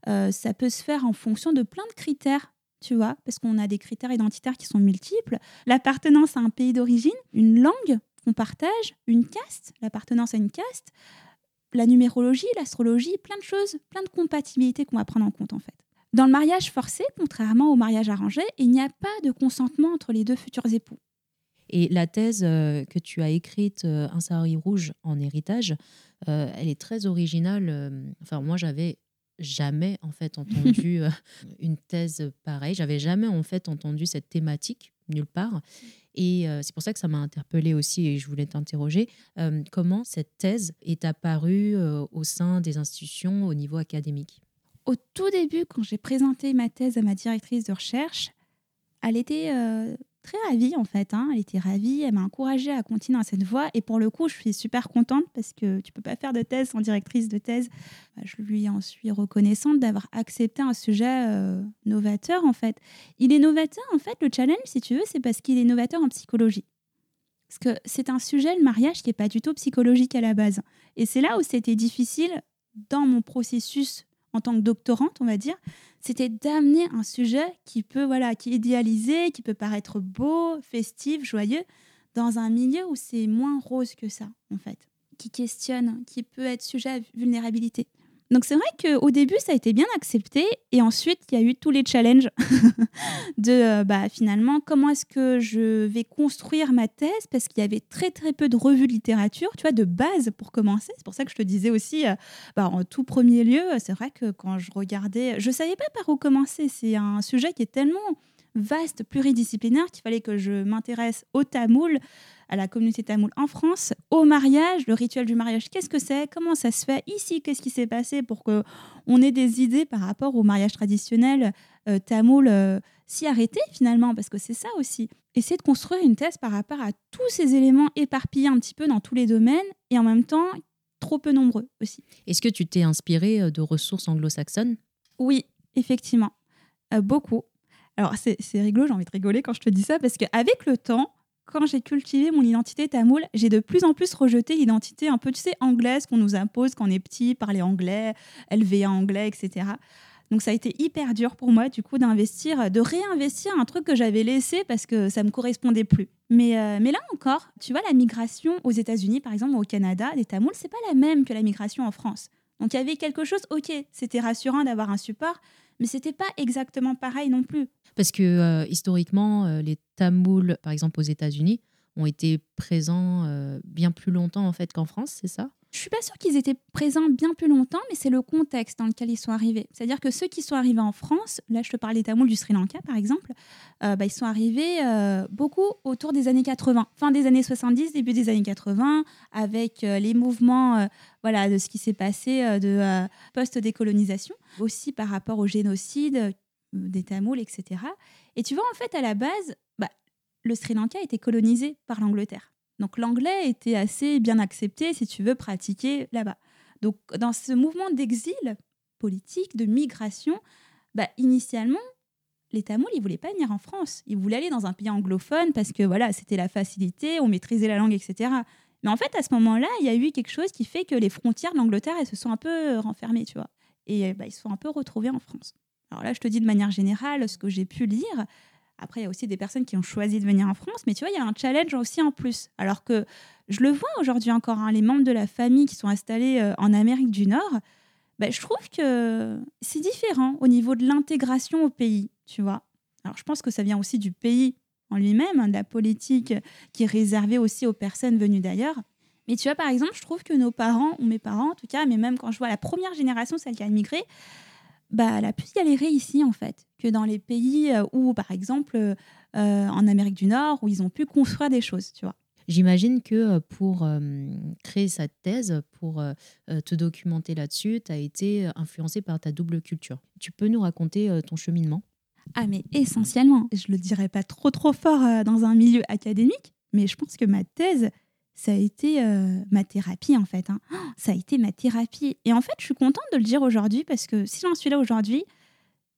Euh, ça peut se faire en fonction de plein de critères, tu vois, parce qu'on a des critères identitaires qui sont multiples. L'appartenance à un pays d'origine, une langue qu'on partage, une caste, l'appartenance à une caste, la numérologie, l'astrologie, plein de choses, plein de compatibilités qu'on va prendre en compte en fait. Dans le mariage forcé, contrairement au mariage arrangé, il n'y a pas de consentement entre les deux futurs époux. Et la thèse euh, que tu as écrite, euh, Un Sahari rouge en héritage, euh, elle est très originale. Enfin, moi, j'avais jamais en fait entendu une thèse pareille. J'avais jamais en fait entendu cette thématique nulle part. Et euh, c'est pour ça que ça m'a interpellée aussi et je voulais t'interroger. euh, comment cette thèse est apparue euh, au sein des institutions au niveau académique? Au tout début, quand j'ai présenté ma thèse à ma directrice de recherche, elle était euh, très ravie en fait. hein. Elle était ravie, elle m'a encouragée à continuer dans cette voie. Et pour le coup, je suis super contente parce que tu peux pas faire de thèse sans directrice de thèse. Bah, Je lui en suis reconnaissante d'avoir accepté un sujet euh, novateur en fait. Il est novateur en fait, le challenge si tu veux, c'est parce qu'il est novateur en psychologie. Parce que c'est un sujet, le mariage, qui n'est pas du tout psychologique à la base. Et c'est là où c'était difficile dans mon processus en tant que doctorante, on va dire, c'était d'amener un sujet qui peut, voilà, qui est idéalisé, qui peut paraître beau, festif, joyeux, dans un milieu où c'est moins rose que ça, en fait, qui questionne, qui peut être sujet à vulnérabilité. Donc c'est vrai qu'au début, ça a été bien accepté, et ensuite, il y a eu tous les challenges de, euh, bah, finalement, comment est-ce que je vais construire ma thèse, parce qu'il y avait très très peu de revues de littérature, tu vois, de base pour commencer. C'est pour ça que je te disais aussi, euh, bah, en tout premier lieu, c'est vrai que quand je regardais, je savais pas par où commencer. C'est un sujet qui est tellement vaste, pluridisciplinaire, qu'il fallait que je m'intéresse au tamoul, à la communauté tamoul en France, au mariage, le rituel du mariage, qu'est-ce que c'est, comment ça se fait? Ici, qu'est-ce qui s'est passé pour que on ait des idées par rapport au mariage traditionnel euh, tamoul, euh, s'y arrêter finalement, parce que c'est ça aussi. Essayer de construire une thèse par rapport à tous ces éléments éparpillés un petit peu dans tous les domaines et en même temps trop peu nombreux aussi. Est-ce que tu t'es inspiré euh, de ressources anglo-saxonnes? Oui, effectivement, Euh, beaucoup. Alors c'est rigolo, j'ai envie de rigoler quand je te dis ça, parce qu'avec le temps, quand j'ai cultivé mon identité tamoule, j'ai de plus en plus rejeté l'identité un peu, tu sais, anglaise qu'on nous impose quand on est petit, parler anglais, LVA anglais, etc. Donc ça a été hyper dur pour moi du coup d'investir, de réinvestir un truc que j'avais laissé parce que ça me correspondait plus. Mais, euh, mais là encore, tu vois, la migration aux États-Unis, par exemple, ou au Canada, des Tamouls, c'est pas la même que la migration en France. Donc il y avait quelque chose, ok, c'était rassurant d'avoir un support, mais c'était pas exactement pareil non plus. Parce que euh, historiquement, euh, les Tamouls, par exemple aux États-Unis, ont été présents euh, bien plus longtemps en fait qu'en France, c'est ça? Je suis pas sûre qu'ils étaient présents bien plus longtemps, mais c'est le contexte dans lequel ils sont arrivés. C'est-à-dire que ceux qui sont arrivés en France, là je te parlais des Tamouls du Sri Lanka par exemple, euh, bah, ils sont arrivés euh, beaucoup autour des années 80, fin des années 70, début des années 80, avec euh, les mouvements voilà, de ce qui s'est passé de post-décolonisation, aussi par rapport au génocide des Tamouls, etc. Et tu vois, en fait, à la base, bah, le Sri Lanka était colonisé par l'Angleterre. Donc l'anglais était assez bien accepté, si tu veux, pratiquer là-bas. Donc dans ce mouvement d'exil politique, de migration, bah, initialement, les Tamouls, ils voulaient pas venir en France. Ils voulaient aller dans un pays anglophone parce que voilà, c'était la facilité, on maîtrisait la langue, etc. Mais en fait, à ce moment-là, il y a eu quelque chose qui fait que les frontières de l'Angleterre, elles se sont un peu renfermées, tu vois. Et bah, ils se sont un peu retrouvés en France. Alors là, je te dis de manière générale ce que j'ai pu lire. Après, il y a aussi des personnes qui ont choisi de venir en France, mais tu vois, il y a un challenge aussi en plus. Alors que je le vois aujourd'hui encore, hein, les membres de la famille qui sont installés euh, en Amérique du Nord, bah, je trouve que c'est différent au niveau de l'intégration au pays, tu vois. Alors, je pense que ça vient aussi du pays en lui-même, hein, de la politique qui est réservée aussi aux personnes venues d'ailleurs. Mais tu vois, par exemple, je trouve que nos parents, ou mes parents en tout cas, mais même quand je vois la première génération, celle qui a immigré, bah, elle a plus galéré ici, en fait, que dans les pays euh, où, par exemple, euh, en Amérique du Nord, où ils ont pu construire des choses, tu vois. J'imagine que euh, pour euh, créer cette thèse, pour euh, te documenter là-dessus, tu as été influencé par ta double culture. Tu peux nous raconter ton cheminement? Ah, mais essentiellement, je le dirais pas trop trop fort dans un milieu académique, mais je pense que ma thèse, ça a été euh, ma thérapie en fait. hein. Oh, Ça a été ma thérapie. Et en fait, je suis contente de le dire aujourd'hui parce que si j'en suis là aujourd'hui,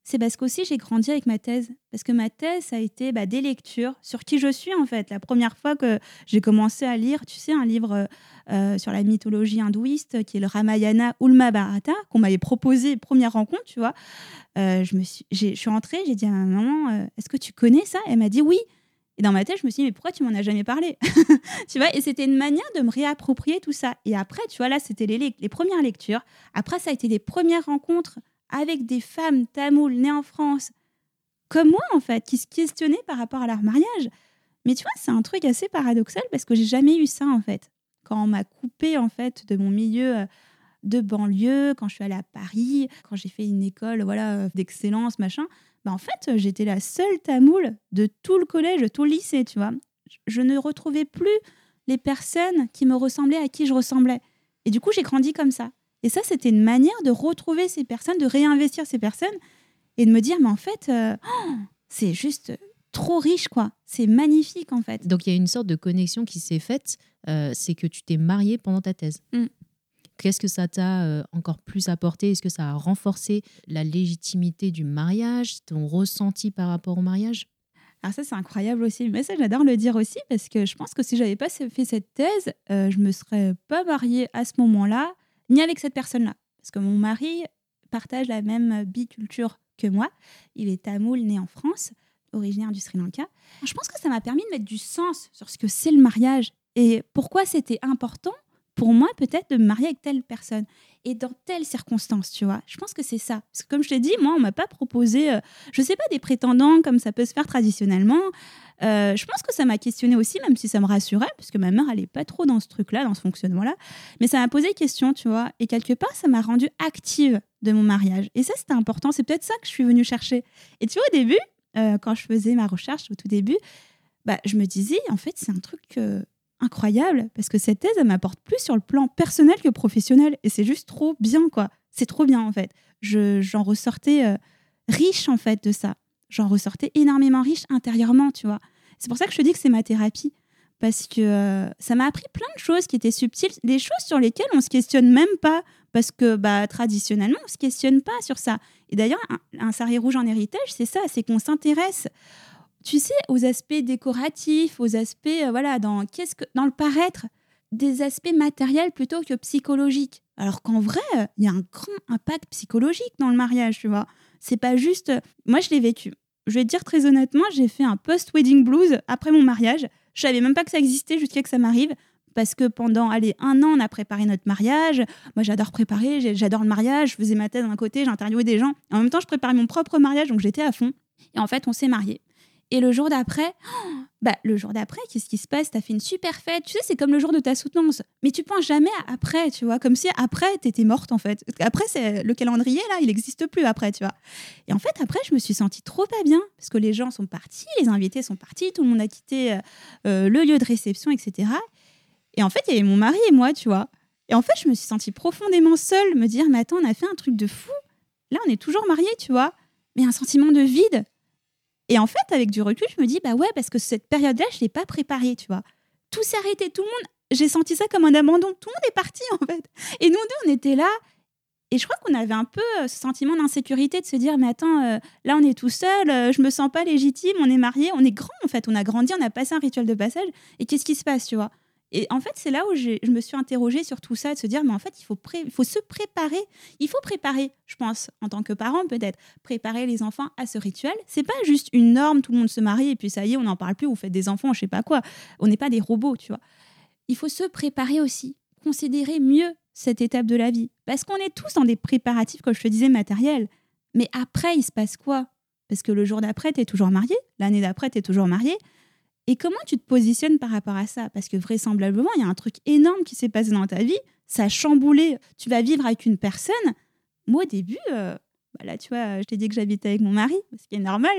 c'est parce qu'aussi j'ai grandi avec ma thèse. Parce que ma thèse, ça a été bah, des lectures sur qui je suis en fait. La première fois que j'ai commencé à lire, tu sais, un livre euh, euh, sur la mythologie hindouiste qui est le Ramayana ou le Mahabharata, qu'on m'avait proposé première rencontre, tu vois. Je, me suis, je suis rentrée, j'ai dit à ma maman, est-ce que tu connais ça? Elle m'a dit oui. Et dans ma tête, je me suis dit, mais pourquoi tu m'en as jamais parlé Tu vois, et c'était une manière de me réapproprier tout ça. Et après, tu vois, là, c'était les, les premières lectures. Après, ça a été les premières rencontres avec des femmes tamoules nées en France, comme moi, en fait, qui se questionnaient par rapport à leur mariage. Mais tu vois, c'est un truc assez paradoxal parce que j'ai jamais eu ça, en fait. Quand on m'a coupé, en fait, de mon milieu euh, de banlieue, quand je suis allée à Paris, quand j'ai fait une école voilà, euh, d'excellence, machin, bah, en fait, euh, j'étais la seule tamoule de tout le collège, de tout le lycée, tu vois. Je- Je ne retrouvais plus les personnes qui me ressemblaient, à qui je ressemblais. Et du coup, j'ai grandi comme ça. Et ça, c'était une manière de retrouver ces personnes, de réinvestir ces personnes et de me dire, mais en fait, euh, oh, c'est juste trop riche, quoi. C'est magnifique, en fait. Donc il y a une sorte de connexion qui s'est faite, euh, c'est que tu t'es mariée pendant ta thèse. Mm. Qu'est-ce que ça t'a euh, encore plus apporté? Est-ce que ça a renforcé la légitimité du mariage, ton ressenti par rapport au mariage? Alors ça, c'est incroyable aussi. Mais ça, j'adore le dire aussi parce que je pense que si j'avais pas fait cette thèse, euh, je me serais pas mariée à ce moment-là, ni avec cette personne-là. Parce que mon mari partage la même biculture que moi. Il est tamoul, né en France, originaire du Sri Lanka. Je pense que ça m'a permis de mettre du sens sur ce que c'est le mariage et pourquoi c'était important pour moi peut-être de me marier avec telle personne et dans telles circonstances, tu vois. Je pense que c'est ça. Parce que comme je t'ai dit, moi, on m'a pas proposé, euh, je sais pas, des prétendants comme ça peut se faire traditionnellement. Euh, je pense que ça m'a questionné aussi, même si ça me rassurait, parce que ma mère, elle est pas trop dans ce truc-là, dans ce fonctionnement-là. Mais ça m'a posé question, tu vois. Et quelque part, ça m'a rendue active de mon mariage. Et ça, c'était important. C'est peut-être ça que je suis venue chercher. Et tu vois, au début, euh, quand je faisais ma recherche, au tout début, bah, je me disais, en fait, c'est un truc euh, incroyable, parce que cette thèse, elle m'apporte plus sur le plan personnel que professionnel. Et c'est juste trop bien, quoi. C'est trop bien, en fait. Je- J'en ressortais euh, riche, en fait, de ça. J'en ressortais énormément riche intérieurement, tu vois. C'est pour ça que je te dis que c'est ma thérapie. Parce que euh, ça m'a appris plein de choses qui étaient subtiles, des choses sur lesquelles on se questionne même pas. Parce que bah, traditionnellement, on se questionne pas sur ça. Et d'ailleurs, un, un rouge en héritage, c'est ça, c'est qu'on s'intéresse, tu sais, aux aspects décoratifs, aux aspects, euh, voilà, dans, qu'est-ce que, dans le paraître. des aspects matériels plutôt que psychologiques. Alors qu'en vrai, il y a un grand impact psychologique dans le mariage, tu vois. C'est pas juste. Moi, je l'ai vécu. Je vais te dire très honnêtement, j'ai fait un post-wedding blues après mon mariage. Je savais même pas que ça existait jusqu'à que ça m'arrive. Parce que pendant allez, un an, on a préparé notre mariage. Moi, j'adore préparer, j'adore le mariage. Je faisais ma tête d'un côté, j'interviewais des gens. En même temps, je préparais mon propre mariage, donc j'étais à fond. Et en fait, on s'est mariés. Et le jour d'après, bah, le jour d'après, qu'est-ce qui se passe? T'as fait une super fête. Tu sais, c'est comme le jour de ta soutenance. Mais tu penses jamais à après, tu vois. Comme si après, t'étais morte, en fait. Après, c'est le calendrier, là, il n'existe plus après, tu vois. Et en fait, après, je me suis sentie trop pas bien. Parce que les gens sont partis, les invités sont partis, tout le monde a quitté euh, euh, le lieu de réception, etc. Et en fait, il y avait mon mari et moi, tu vois. Et en fait, je me suis sentie profondément seule, me dire, mais attends, on a fait un truc de fou. Là, on est toujours mariés, tu vois. Mais un sentiment de vide. Et en fait, avec du recul, je me dis, bah ouais, parce que cette période-là, je ne l'ai pas préparée, tu vois. Tout s'est arrêté, tout le monde, j'ai senti ça comme un abandon. Tout le monde est parti, en fait. Et nous deux, on était là. Et je crois qu'on avait un peu euh, ce sentiment d'insécurité de se dire, mais attends, euh, là, on est tout seul, euh, je me sens pas légitime, on est mariés, on est grand, en fait. On a grandi, on a passé un rituel de passage. Et qu'est-ce qui se passe, tu vois? Et en fait, c'est là où je me suis interrogée sur tout ça, de se dire, mais en fait, il faut, faut se préparer. Il faut préparer, je pense, en tant que parent peut-être, préparer les enfants à ce rituel. C'est pas juste une norme, tout le monde se marie et puis ça y est, on n'en parle plus, vous faites des enfants, je sais pas quoi. On n'est pas des robots, tu vois. Il faut se préparer aussi, considérer mieux cette étape de la vie. Parce qu'on est tous dans des préparatifs, comme je te disais, matériels. Mais après, il se passe quoi? Parce que le jour d'après, tu es toujours marié, l'année d'après, tu es toujours marié. Et comment tu te positionnes par rapport à ça? Parce que vraisemblablement, il y a un truc énorme qui s'est passé dans ta vie, ça a chamboulé, tu vas vivre avec une personne. Moi, au début, euh, bah tu vois, je t'ai dit que j'habitais avec mon mari, ce qui est normal.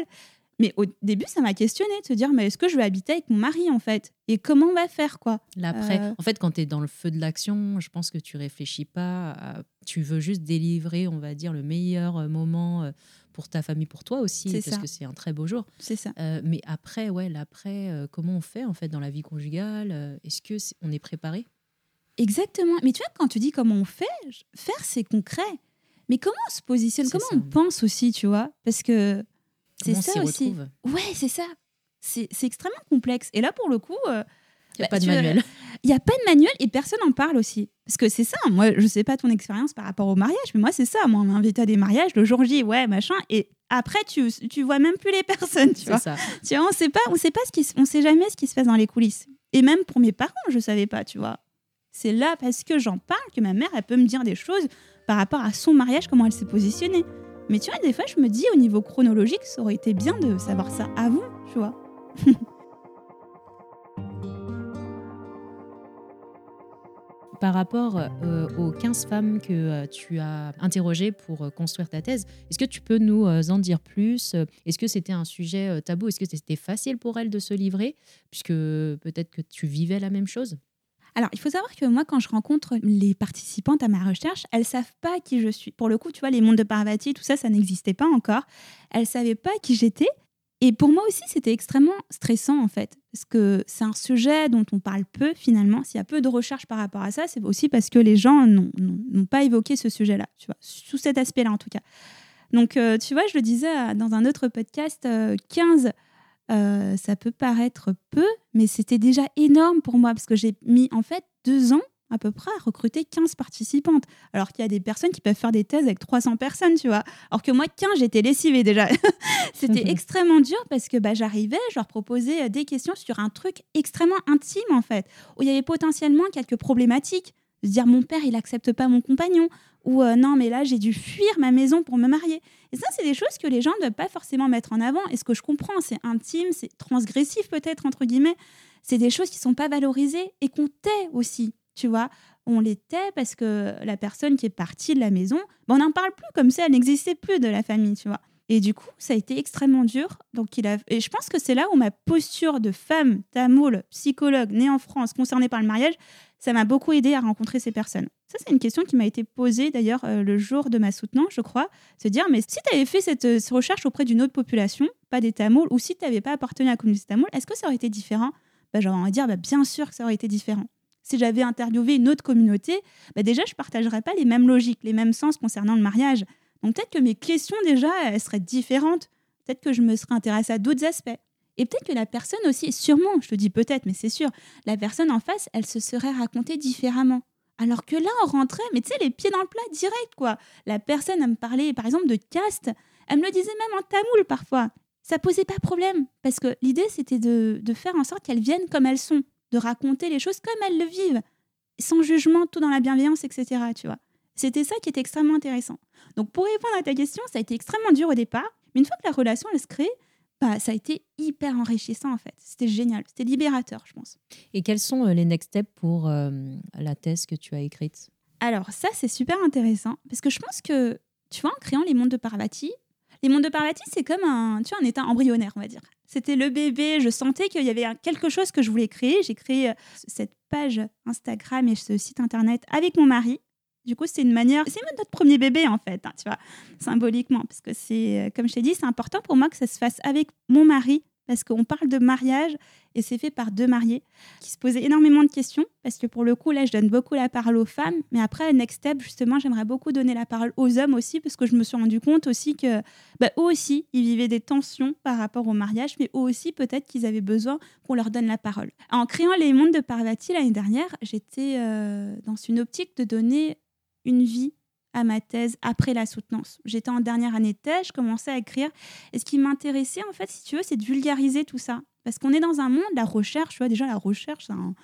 Mais au début, ça m'a questionné de se dire, mais est-ce que je vais habiter avec mon mari, en fait? Et comment on va faire, quoi? L'après. Euh. En fait, quand tu es dans le feu de l'action, je pense que tu réfléchis pas. à- Tu veux juste délivrer, on va dire, le meilleur euh, moment euh, pour ta famille, pour toi aussi, parce ça. que c'est un très beau jour. C'est ça. Euh, mais après, ouais, l'après, comment on fait en fait dans la vie conjugale Est-ce que c'est- on est préparé? Exactement. Mais tu vois, quand tu dis comment on fait, faire, c'est concret. Mais comment on se positionne? Comment ça. on pense aussi, tu vois? Parce que c'est ça s'y aussi. retrouve Ouais, c'est ça. C'est c'est extrêmement complexe. Et là, pour le coup, euh, Il n'y a bah, pas de manuel. Il n'y a pas de manuel et personne n'en parle aussi. Parce que c'est ça, moi, je sais pas ton expérience par rapport au mariage, mais moi, c'est ça. Moi, on m'a invité à des mariages, le jour J, ouais, machin. Et après, tu, tu vois même plus les personnes, tu C'est vois. ça. Tu vois, on sait pas, on sait pas ce qui, on sait jamais ce qui se passe dans les coulisses. Et même pour mes parents, je savais pas, tu vois. C'est là parce que j'en parle que ma mère, elle peut me dire des choses par rapport à son mariage, comment elle s'est positionnée. Mais tu vois, des fois, je me dis au niveau chronologique, ça aurait été bien de savoir ça avant, tu vois. Par rapport euh, aux 15 femmes que euh, tu as interrogées pour euh, construire ta thèse, est-ce que tu peux nous en dire plus Est-ce que c'était un sujet tabou? Est-ce que c'était facile pour elles de se livrer? Puisque peut-être que tu vivais la même chose? Alors, il faut savoir que moi, quand je rencontre les participantes à ma recherche, elles savent pas qui je suis. Pour le coup, tu vois, les mondes de Parvati, tout ça, ça n'existait pas encore. Elles savaient pas qui j'étais. Et pour moi aussi, c'était extrêmement stressant, en fait. Parce que c'est un sujet dont on parle peu, finalement. S'il y a peu de recherches par rapport à ça, c'est aussi parce que les gens n'ont pas évoqué ce sujet-là, tu vois, sous cet aspect-là, en tout cas. Donc, euh, tu vois, je le disais euh, dans un autre podcast, euh, 15 euh, ça peut paraître peu, mais c'était déjà énorme pour moi parce que j'ai mis en fait deux ans à peu près à recruter 15 participantes. Alors qu'il y a des personnes qui peuvent faire des thèses avec 300 personnes, tu vois. Alors que moi, 15, j'étais lessivée déjà. c'était extrêmement dur parce que bah, j'arrivais, je leur proposais euh, des questions sur un truc extrêmement intime en fait, où il y avait potentiellement quelques problématiques. Se dire mon père, il accepte pas mon compagnon, ou euh, non, mais là, j'ai dû fuir ma maison pour me marier. Et ça, c'est des choses que les gens ne doivent pas forcément mettre en avant. Et ce que je comprends, c'est intime, c'est transgressif peut-être, entre guillemets. C'est des choses qui sont pas valorisées et qu'on tait aussi, tu vois. On les tait parce que la personne qui est partie de la maison, ben, on n'en parle plus comme si elle n'existait plus de la famille, tu vois. Et du coup, ça a été extrêmement dur. Donc, il a... Et je pense que c'est là où ma posture de femme tamoule, psychologue, née en France, concernée par le mariage, ça m'a beaucoup aidé à rencontrer ces personnes. Ça, c'est une question qui m'a été posée d'ailleurs euh, le jour de ma soutenance, je crois. Se dire, mais si tu avais fait cette, euh, cette recherche auprès d'une autre population, pas des Tamouls, ou si tu n'avais pas appartenu à la communauté tamoule, est-ce que ça aurait été différent? Bah, J'aurais envie de dire, bah, bien sûr que ça aurait été différent. Si j'avais interviewé une autre communauté, bah, déjà, je ne partagerais pas les mêmes logiques, les mêmes sens concernant le mariage. Donc peut-être que mes questions, déjà, elles seraient différentes. Peut-être que je me serais intéressée à d'autres aspects. Et peut-être que la personne aussi, sûrement, je te dis peut-être, mais c'est sûr, la personne en face, elle se serait racontée différemment. Alors que là, on rentrait, mais tu sais, les pieds dans le plat direct, quoi. La personne, elle me parlait, par exemple, de caste. Elle me le disait même en tamoul parfois. Ça posait pas problème, parce que l'idée, c'était de, de faire en sorte qu'elles viennent comme elles sont, de raconter les choses comme elles le vivent, sans jugement, tout dans la bienveillance, etc. Tu vois. C'était ça qui était extrêmement intéressant. Donc, pour répondre à ta question, ça a été extrêmement dur au départ, mais une fois que la relation, elle se crée, bah, ça a été hyper enrichissant en fait. C'était génial, c'était libérateur, je pense. Et quels sont euh, les next steps pour euh, la thèse que tu as écrite? Alors ça, c'est super intéressant parce que je pense que, tu vois, en créant les mondes de Parvati, les mondes de Parvati, c'est comme un, tu vois, un état embryonnaire, on va dire. C'était le bébé, je sentais qu'il y avait quelque chose que je voulais créer. J'ai créé euh, cette page Instagram et ce site internet avec mon mari. Du coup, c'est une manière, c'est même notre premier bébé en fait, hein, tu vois, symboliquement, parce que c'est, euh, comme je t'ai dit, c'est important pour moi que ça se fasse avec mon mari, parce qu'on parle de mariage et c'est fait par deux mariés qui se posaient énormément de questions, parce que pour le coup, là, je donne beaucoup la parole aux femmes, mais après, next step, justement, j'aimerais beaucoup donner la parole aux hommes aussi, parce que je me suis rendu compte aussi que bah, eux aussi, ils vivaient des tensions par rapport au mariage, mais eux aussi, peut-être qu'ils avaient besoin qu'on leur donne la parole. En créant les mondes de Parvati l'année dernière, j'étais euh, dans une optique de donner une vie à ma thèse après la soutenance. J'étais en dernière année de thèse, je commençais à écrire. Et ce qui m'intéressait, en fait, si tu veux, c'est de vulgariser tout ça. Parce qu'on est dans un monde, la recherche, tu vois, déjà la recherche, c'est un,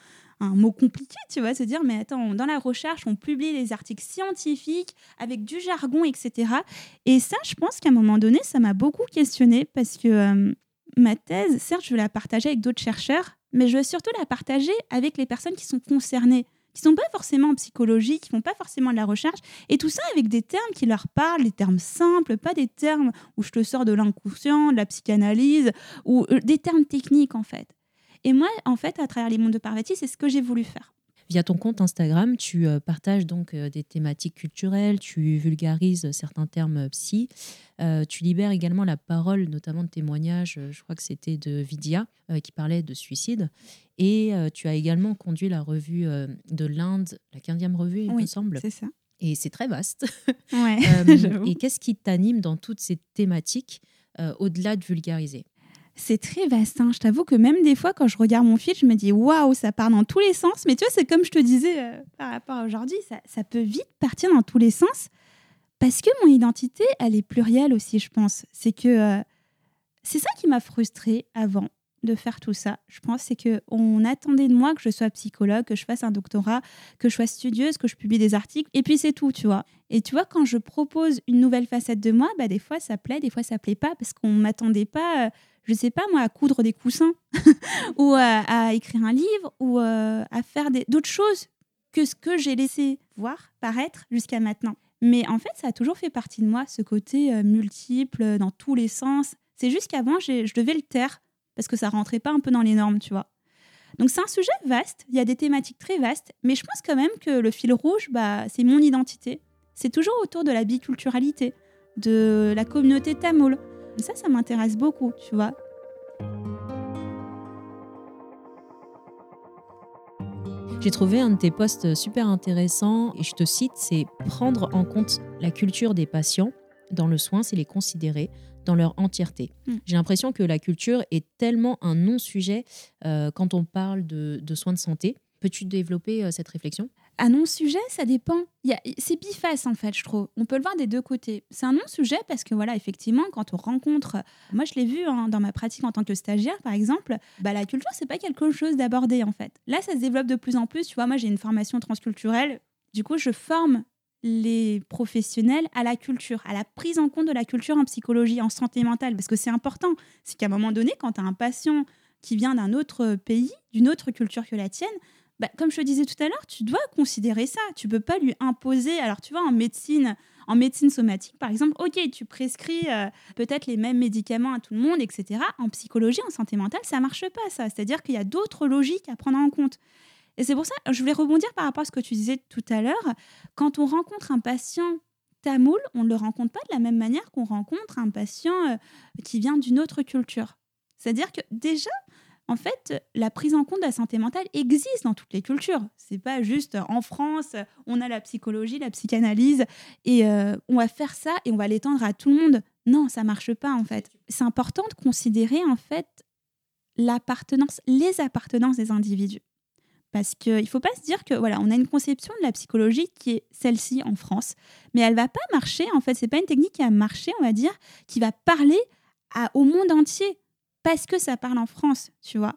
mot compliqué, tu vois, se dire, mais attends, dans la recherche, on publie des articles scientifiques avec du jargon, etc. Et ça, je pense qu'à un moment donné, ça m'a beaucoup questionné parce que euh, ma thèse, certes, je la partager avec d'autres chercheurs, mais je veux surtout la partager avec les personnes qui sont concernées qui sont pas forcément en psychologie, qui font pas forcément de la recherche, et tout ça avec des termes qui leur parlent, des termes simples, pas des termes où je te sors de l'inconscient, de la psychanalyse, ou euh, des termes techniques en fait. Et moi, en fait, à travers les mondes de Parvati, c'est ce que j'ai voulu faire. Via ton compte Instagram, tu euh, partages donc euh, des thématiques culturelles, tu vulgarises certains termes psy, tu libères également la parole, notamment de témoignages, je crois que c'était de Vidya, qui parlait de suicide. Et tu as également conduit la revue de l'Inde, la 15e revue, il me semble. C'est ça. Et c'est très vaste. Ouais, et qu'est-ce qui t'anime dans toutes ces thématiques, au-delà de vulgariser? C'est très vaste. Hein. Je t'avoue que même des fois, quand je regarde mon fil, je me dis waouh, ça part dans tous les sens. Mais tu vois, c'est comme je te disais par rapport à aujourd'hui, ça, peut vite partir dans tous les sens. Parce que mon identité, elle est plurielle aussi, je pense. C'est que c'est ça qui m'a frustrée avant de faire tout ça, je pense, c'est que on attendait de moi que je sois psychologue, que je fasse un doctorat, que je sois studieuse, que je publie des articles, et puis c'est tout, tu vois. Et tu vois, quand je propose une nouvelle facette de moi, bah, des fois ça plaît, des fois ça plaît pas, parce qu'on m'attendait pas, euh, je sais pas moi, à coudre des coussins, ou à, écrire un livre, ou euh, à faire d'autres choses que ce que j'ai laissé voir, paraître jusqu'à maintenant. Mais en fait, ça a toujours fait partie de moi, ce côté euh, multiple, dans tous les sens. C'est juste qu'avant, je devais le taire parce que ça rentrait pas un peu dans les normes, tu vois. Donc c'est un sujet vaste, il y a des thématiques très vastes, mais je pense quand même que le fil rouge, bah, c'est mon identité. C'est toujours autour de la biculturalité, de la communauté tamoul. Ça, ça m'intéresse beaucoup, tu vois. J'ai trouvé un de tes posts super intéressant et je te cite, c'est prendre en compte la culture des patients dans le soin, c'est les considérer dans leur entièreté. Hmm. J'ai l'impression que la culture est tellement un non-sujet euh, quand on parle de, soins de santé. Peux-tu développer euh, cette réflexion? Un non-sujet, ça dépend. C'est biface en fait, je trouve. On peut le voir des deux côtés. C'est un non-sujet parce que voilà, effectivement, quand on rencontre, moi je l'ai vu hein, dans ma pratique en tant que stagiaire, par exemple, bah, la culture c'est pas quelque chose d'abordé en fait. Là, ça se développe de plus en plus. Tu vois, moi j'ai une formation transculturelle. Du coup, je forme les professionnels à la culture, à la prise en compte de la culture en psychologie, en santé mentale, parce que c'est important. C'est qu'à un moment donné, quand tu as un patient qui vient d'un autre pays, d'une autre culture que la tienne, bah, comme je te disais tout à l'heure, tu dois considérer ça. Tu peux pas lui imposer. Alors, tu vois, en médecine, en médecine somatique, par exemple, ok, tu prescris euh, peut-être les mêmes médicaments à tout le monde, etc. En psychologie, en santé mentale, ça marche pas, ça. C'est-à-dire qu'il y a d'autres logiques à prendre en compte. Et c'est pour ça, je voulais rebondir par rapport à ce que tu disais tout à l'heure. Quand on rencontre un patient tamoul, on ne le rencontre pas de la même manière qu'on rencontre un patient euh, qui vient d'une autre culture. C'est-à-dire que déjà, en fait, la prise en compte de la santé mentale existe dans toutes les cultures. C'est pas juste en France, on a la psychologie, la psychanalyse, et euh, on va faire ça et on va l'étendre à tout le monde. Non, ça marche pas en fait. C'est important de considérer en fait l'appartenance, les appartenances des individus. Parce qu'il ne faut pas se dire que voilà, on a une conception de la psychologie qui est celle-ci en France, mais elle va pas marcher. En fait, c'est pas une technique qui a marché, on va dire, qui va parler au monde entier parce que ça parle en France, tu vois.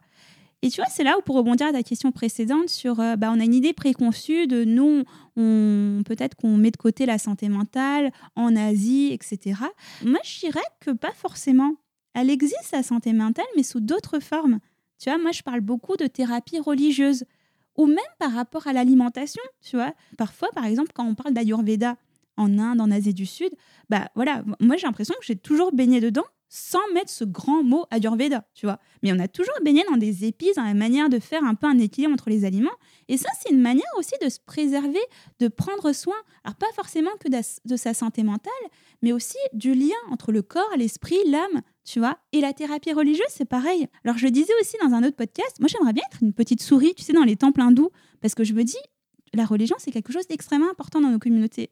Et tu vois, c'est là où, pour rebondir à ta question précédente sur, euh, bah, on a une idée préconçue de nous, on, peut-être qu'on met de côté la santé mentale en Asie, etc. Moi, je dirais que pas forcément. Elle existe, la santé mentale, mais sous d'autres formes. Tu vois, moi, je parle beaucoup de thérapie religieuse ou même par rapport à l'alimentation, tu vois. Parfois, par exemple, quand on parle d'Ayurveda en Inde, en Asie du Sud, bah voilà, moi j'ai l'impression que j'ai toujours baigné dedans sans mettre ce grand mot Ayurveda, tu vois. Mais on a toujours baigné dans des épices, dans la manière de faire un peu un équilibre entre les aliments. Et ça, c'est une manière aussi de se préserver, de prendre soin, alors pas forcément que de sa santé mentale, mais aussi du lien entre le corps, l'esprit, l'âme, tu vois. Et la thérapie religieuse, c'est pareil. Alors je disais aussi dans un autre podcast, moi j'aimerais bien être une petite souris, tu sais, dans les temples hindous, parce que je me dis, la religion, c'est quelque chose d'extrêmement important dans nos communautés.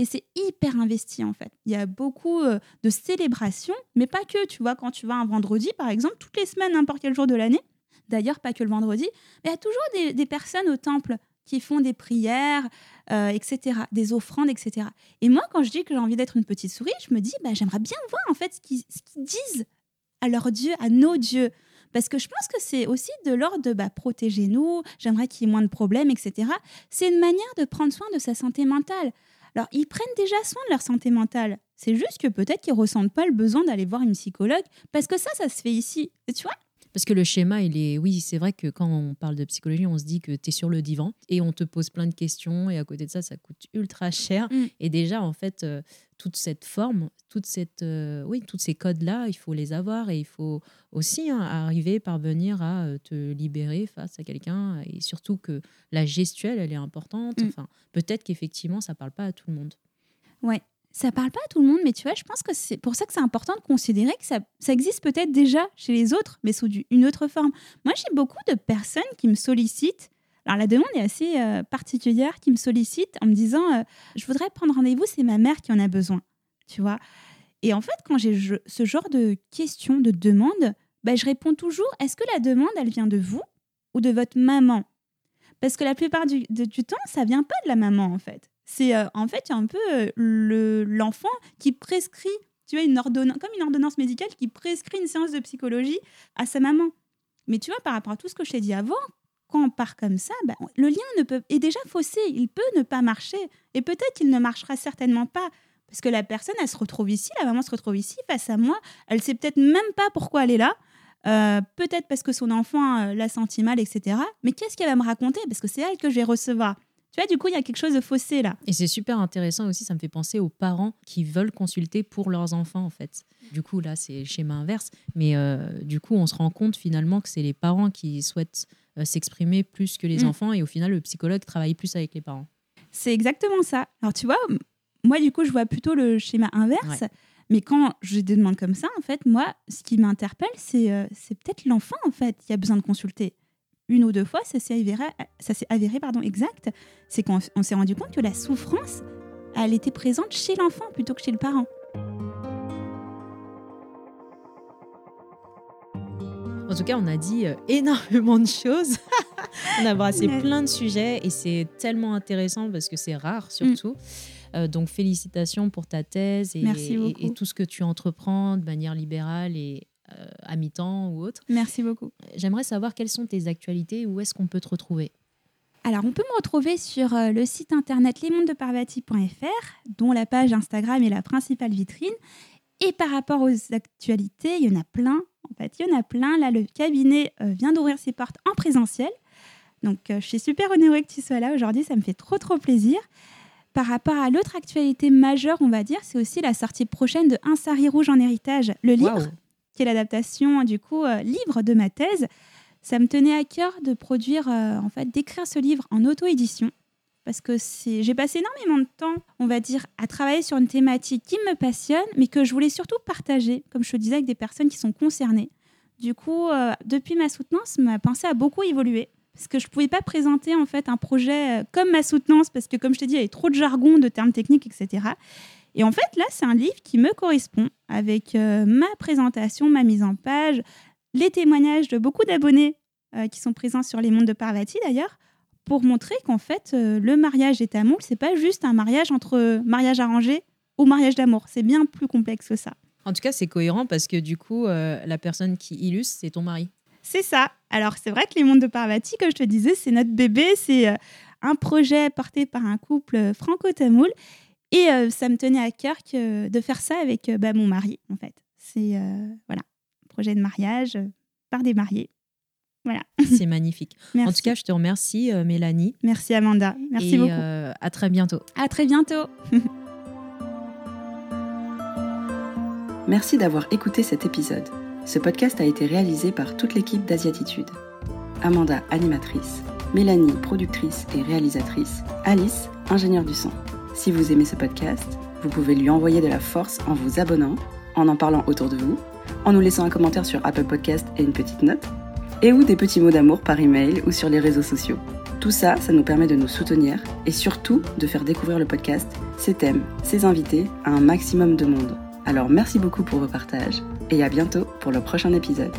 Et c'est hyper investi en fait. Il y a beaucoup euh, de célébrations, mais pas que. Tu vois, quand tu vas un vendredi, par exemple, toutes les semaines, n'importe quel jour de l'année, d'ailleurs pas que le vendredi, mais il y a toujours des, personnes au temple qui font des prières, euh, etc., des offrandes, etc. Et moi, quand je dis que j'ai envie d'être une petite souris, je me dis, bah, j'aimerais bien voir en fait ce qu'ils disent à leurs dieux, à nos dieux. Parce que je pense que c'est aussi de l'ordre de bah, protéger nous, j'aimerais qu'il y ait moins de problèmes, etc. C'est une manière de prendre soin de sa santé mentale. Alors, ils prennent déjà soin de leur santé mentale. C'est juste que peut-être qu'ils ressentent pas le besoin d'aller voir une psychologue, parce que ça, ça se fait ici. tu vois parce que le schéma, il est. Oui, c'est vrai que quand on parle de psychologie, on se dit que tu es sur le divan et on te pose plein de questions et à côté de ça, ça coûte ultra cher. Mm. Et déjà, en fait, euh, toute cette forme, toute cette, euh, oui, tous ces codes-là, il faut les avoir et il faut aussi hein, arriver, parvenir à euh, te libérer face à quelqu'un et surtout que la gestuelle, elle est importante. Mm. Enfin, peut-être qu'effectivement, ça parle pas à tout le monde. Ouais, ça parle pas à tout le monde, mais tu vois, je pense que c'est pour ça que c'est important de considérer que ça, existe peut-être déjà chez les autres, mais sous une autre forme. Moi, j'ai beaucoup de personnes qui me sollicitent. Alors, la demande est assez euh, particulière, qui me sollicitent en me disant euh, Je voudrais prendre rendez-vous, c'est ma mère qui en a besoin. Tu vois? Et en fait, quand j'ai ce genre de questions, de demandes, bah, je réponds toujours Est-ce que la demande, elle vient de vous ou de votre maman? Parce que la plupart du, du temps, ça vient pas de la maman, en fait c'est euh, en fait un peu euh, l'enfant qui prescrit, tu vois, une ordonnance, comme une ordonnance médicale qui prescrit une séance de psychologie à sa maman. Mais tu vois, par rapport à tout ce que je t'ai dit avant, quand on part comme ça, bah, le lien est déjà faussé, il peut ne pas marcher. Et peut-être qu'il ne marchera certainement pas. Parce que la personne, elle se retrouve ici, la maman se retrouve ici, face à moi. Elle sait peut-être même pas pourquoi elle est là. Euh, peut-être parce que son enfant l'a senti mal, etc. Mais qu'est-ce qu'elle va me raconter? Parce que c'est elle que je vais recevoir. Tu vois, du coup, il y a quelque chose de faussé là. Et c'est super intéressant aussi, ça me fait penser aux parents qui veulent consulter pour leurs enfants, en fait. Du coup, là, c'est le schéma inverse. Mais euh, du coup, on se rend compte finalement que c'est les parents qui souhaitent euh, s'exprimer plus que les mm. enfants. Et au final, le psychologue travaille plus avec les parents. C'est exactement ça. Alors, tu vois, moi, du coup, je vois plutôt le schéma inverse. Mais quand j'ai des demandes comme ça, en fait, moi, ce qui m'interpelle, c'est euh, c'est peut-être l'enfant, en fait, qui a besoin de consulter une ou deux fois, ça s'est avéré, ça s'est avéré pardon, exact, c'est qu'on s'est rendu compte que la souffrance, elle était présente chez l'enfant plutôt que chez le parent. En tout cas, on a dit euh, énormément de choses. on a brassé plein de sujets et c'est tellement intéressant parce que c'est rare surtout. Mm. Euh, donc félicitations pour ta thèse et, et, tout ce que tu entreprends de manière libérale et à mi-temps ou autre. Merci beaucoup. J'aimerais savoir quelles sont tes actualités, où est-ce qu'on peut te retrouver? Alors, on peut me retrouver sur euh, le site internet lesmondedeparvati.fr, dont la page Instagram est la principale vitrine. Et par rapport aux actualités, il y en a plein. En fait, il y en a plein. Là, le cabinet euh, vient d'ouvrir ses portes en présentiel. Donc, je suis super honorée que tu sois là aujourd'hui. Ça me fait trop, trop plaisir. Par rapport à l'autre actualité majeure, on va dire, c'est aussi la sortie prochaine de Un sari rouge en héritage, le livre qui est l'adaptation du coup euh, livre de ma thèse. Ça me tenait à cœur de produire, euh, en fait, d'écrire ce livre en auto-édition parce que j'ai passé énormément de temps, on va dire, à travailler sur une thématique qui me passionne, mais que je voulais surtout partager, comme je te disais, avec des personnes qui sont concernées. Du coup, euh, depuis ma soutenance, ma pensée a beaucoup évolué. Parce que je ne pouvais pas présenter en fait un projet comme ma soutenance, parce que comme je t'ai dit, il y avait trop de jargon, de termes techniques, etc. Et en fait, là, c'est un livre qui me correspond avec euh, ma présentation, ma mise en page, les témoignages de beaucoup d'abonnés euh, qui sont présents sur les mondes de Parvati d'ailleurs, pour montrer qu'en fait, euh, le mariage et tamoul, c'est pas juste un mariage entre mariage arrangé ou mariage d'amour. C'est bien plus complexe que ça. En tout cas, c'est cohérent parce que du coup, la personne qui illustre, c'est ton mari. C'est ça. Alors, c'est vrai que les mondes de Parvati, comme je te disais, c'est notre bébé. C'est un projet porté par un couple franco-tamoul. Et euh, ça me tenait à cœur que, de faire ça avec euh, bah, mon mari, en fait. C'est euh, voilà, un projet de mariage euh, par des mariés. Voilà. C'est magnifique. Merci. En tout cas, je te remercie, euh, Mélanie. Merci Amanda. Merci et, beaucoup. euh, à très bientôt. À très bientôt. Merci d'avoir écouté cet épisode. Ce podcast a été réalisé par toute l'équipe d'Asiatitude. Amanda, animatrice, Mélanie, productrice et réalisatrice, Alice, ingénieure du son. Si vous aimez ce podcast, vous pouvez lui envoyer de la force en vous abonnant, en en parlant autour de vous, en nous laissant un commentaire sur Apple Podcast et une petite note, et ou des petits mots d'amour par email ou sur les réseaux sociaux. Tout ça, ça nous permet de nous soutenir et surtout de faire découvrir le podcast, ses thèmes, ses invités à un maximum de monde. Alors merci beaucoup pour vos partages et à bientôt pour le prochain épisode.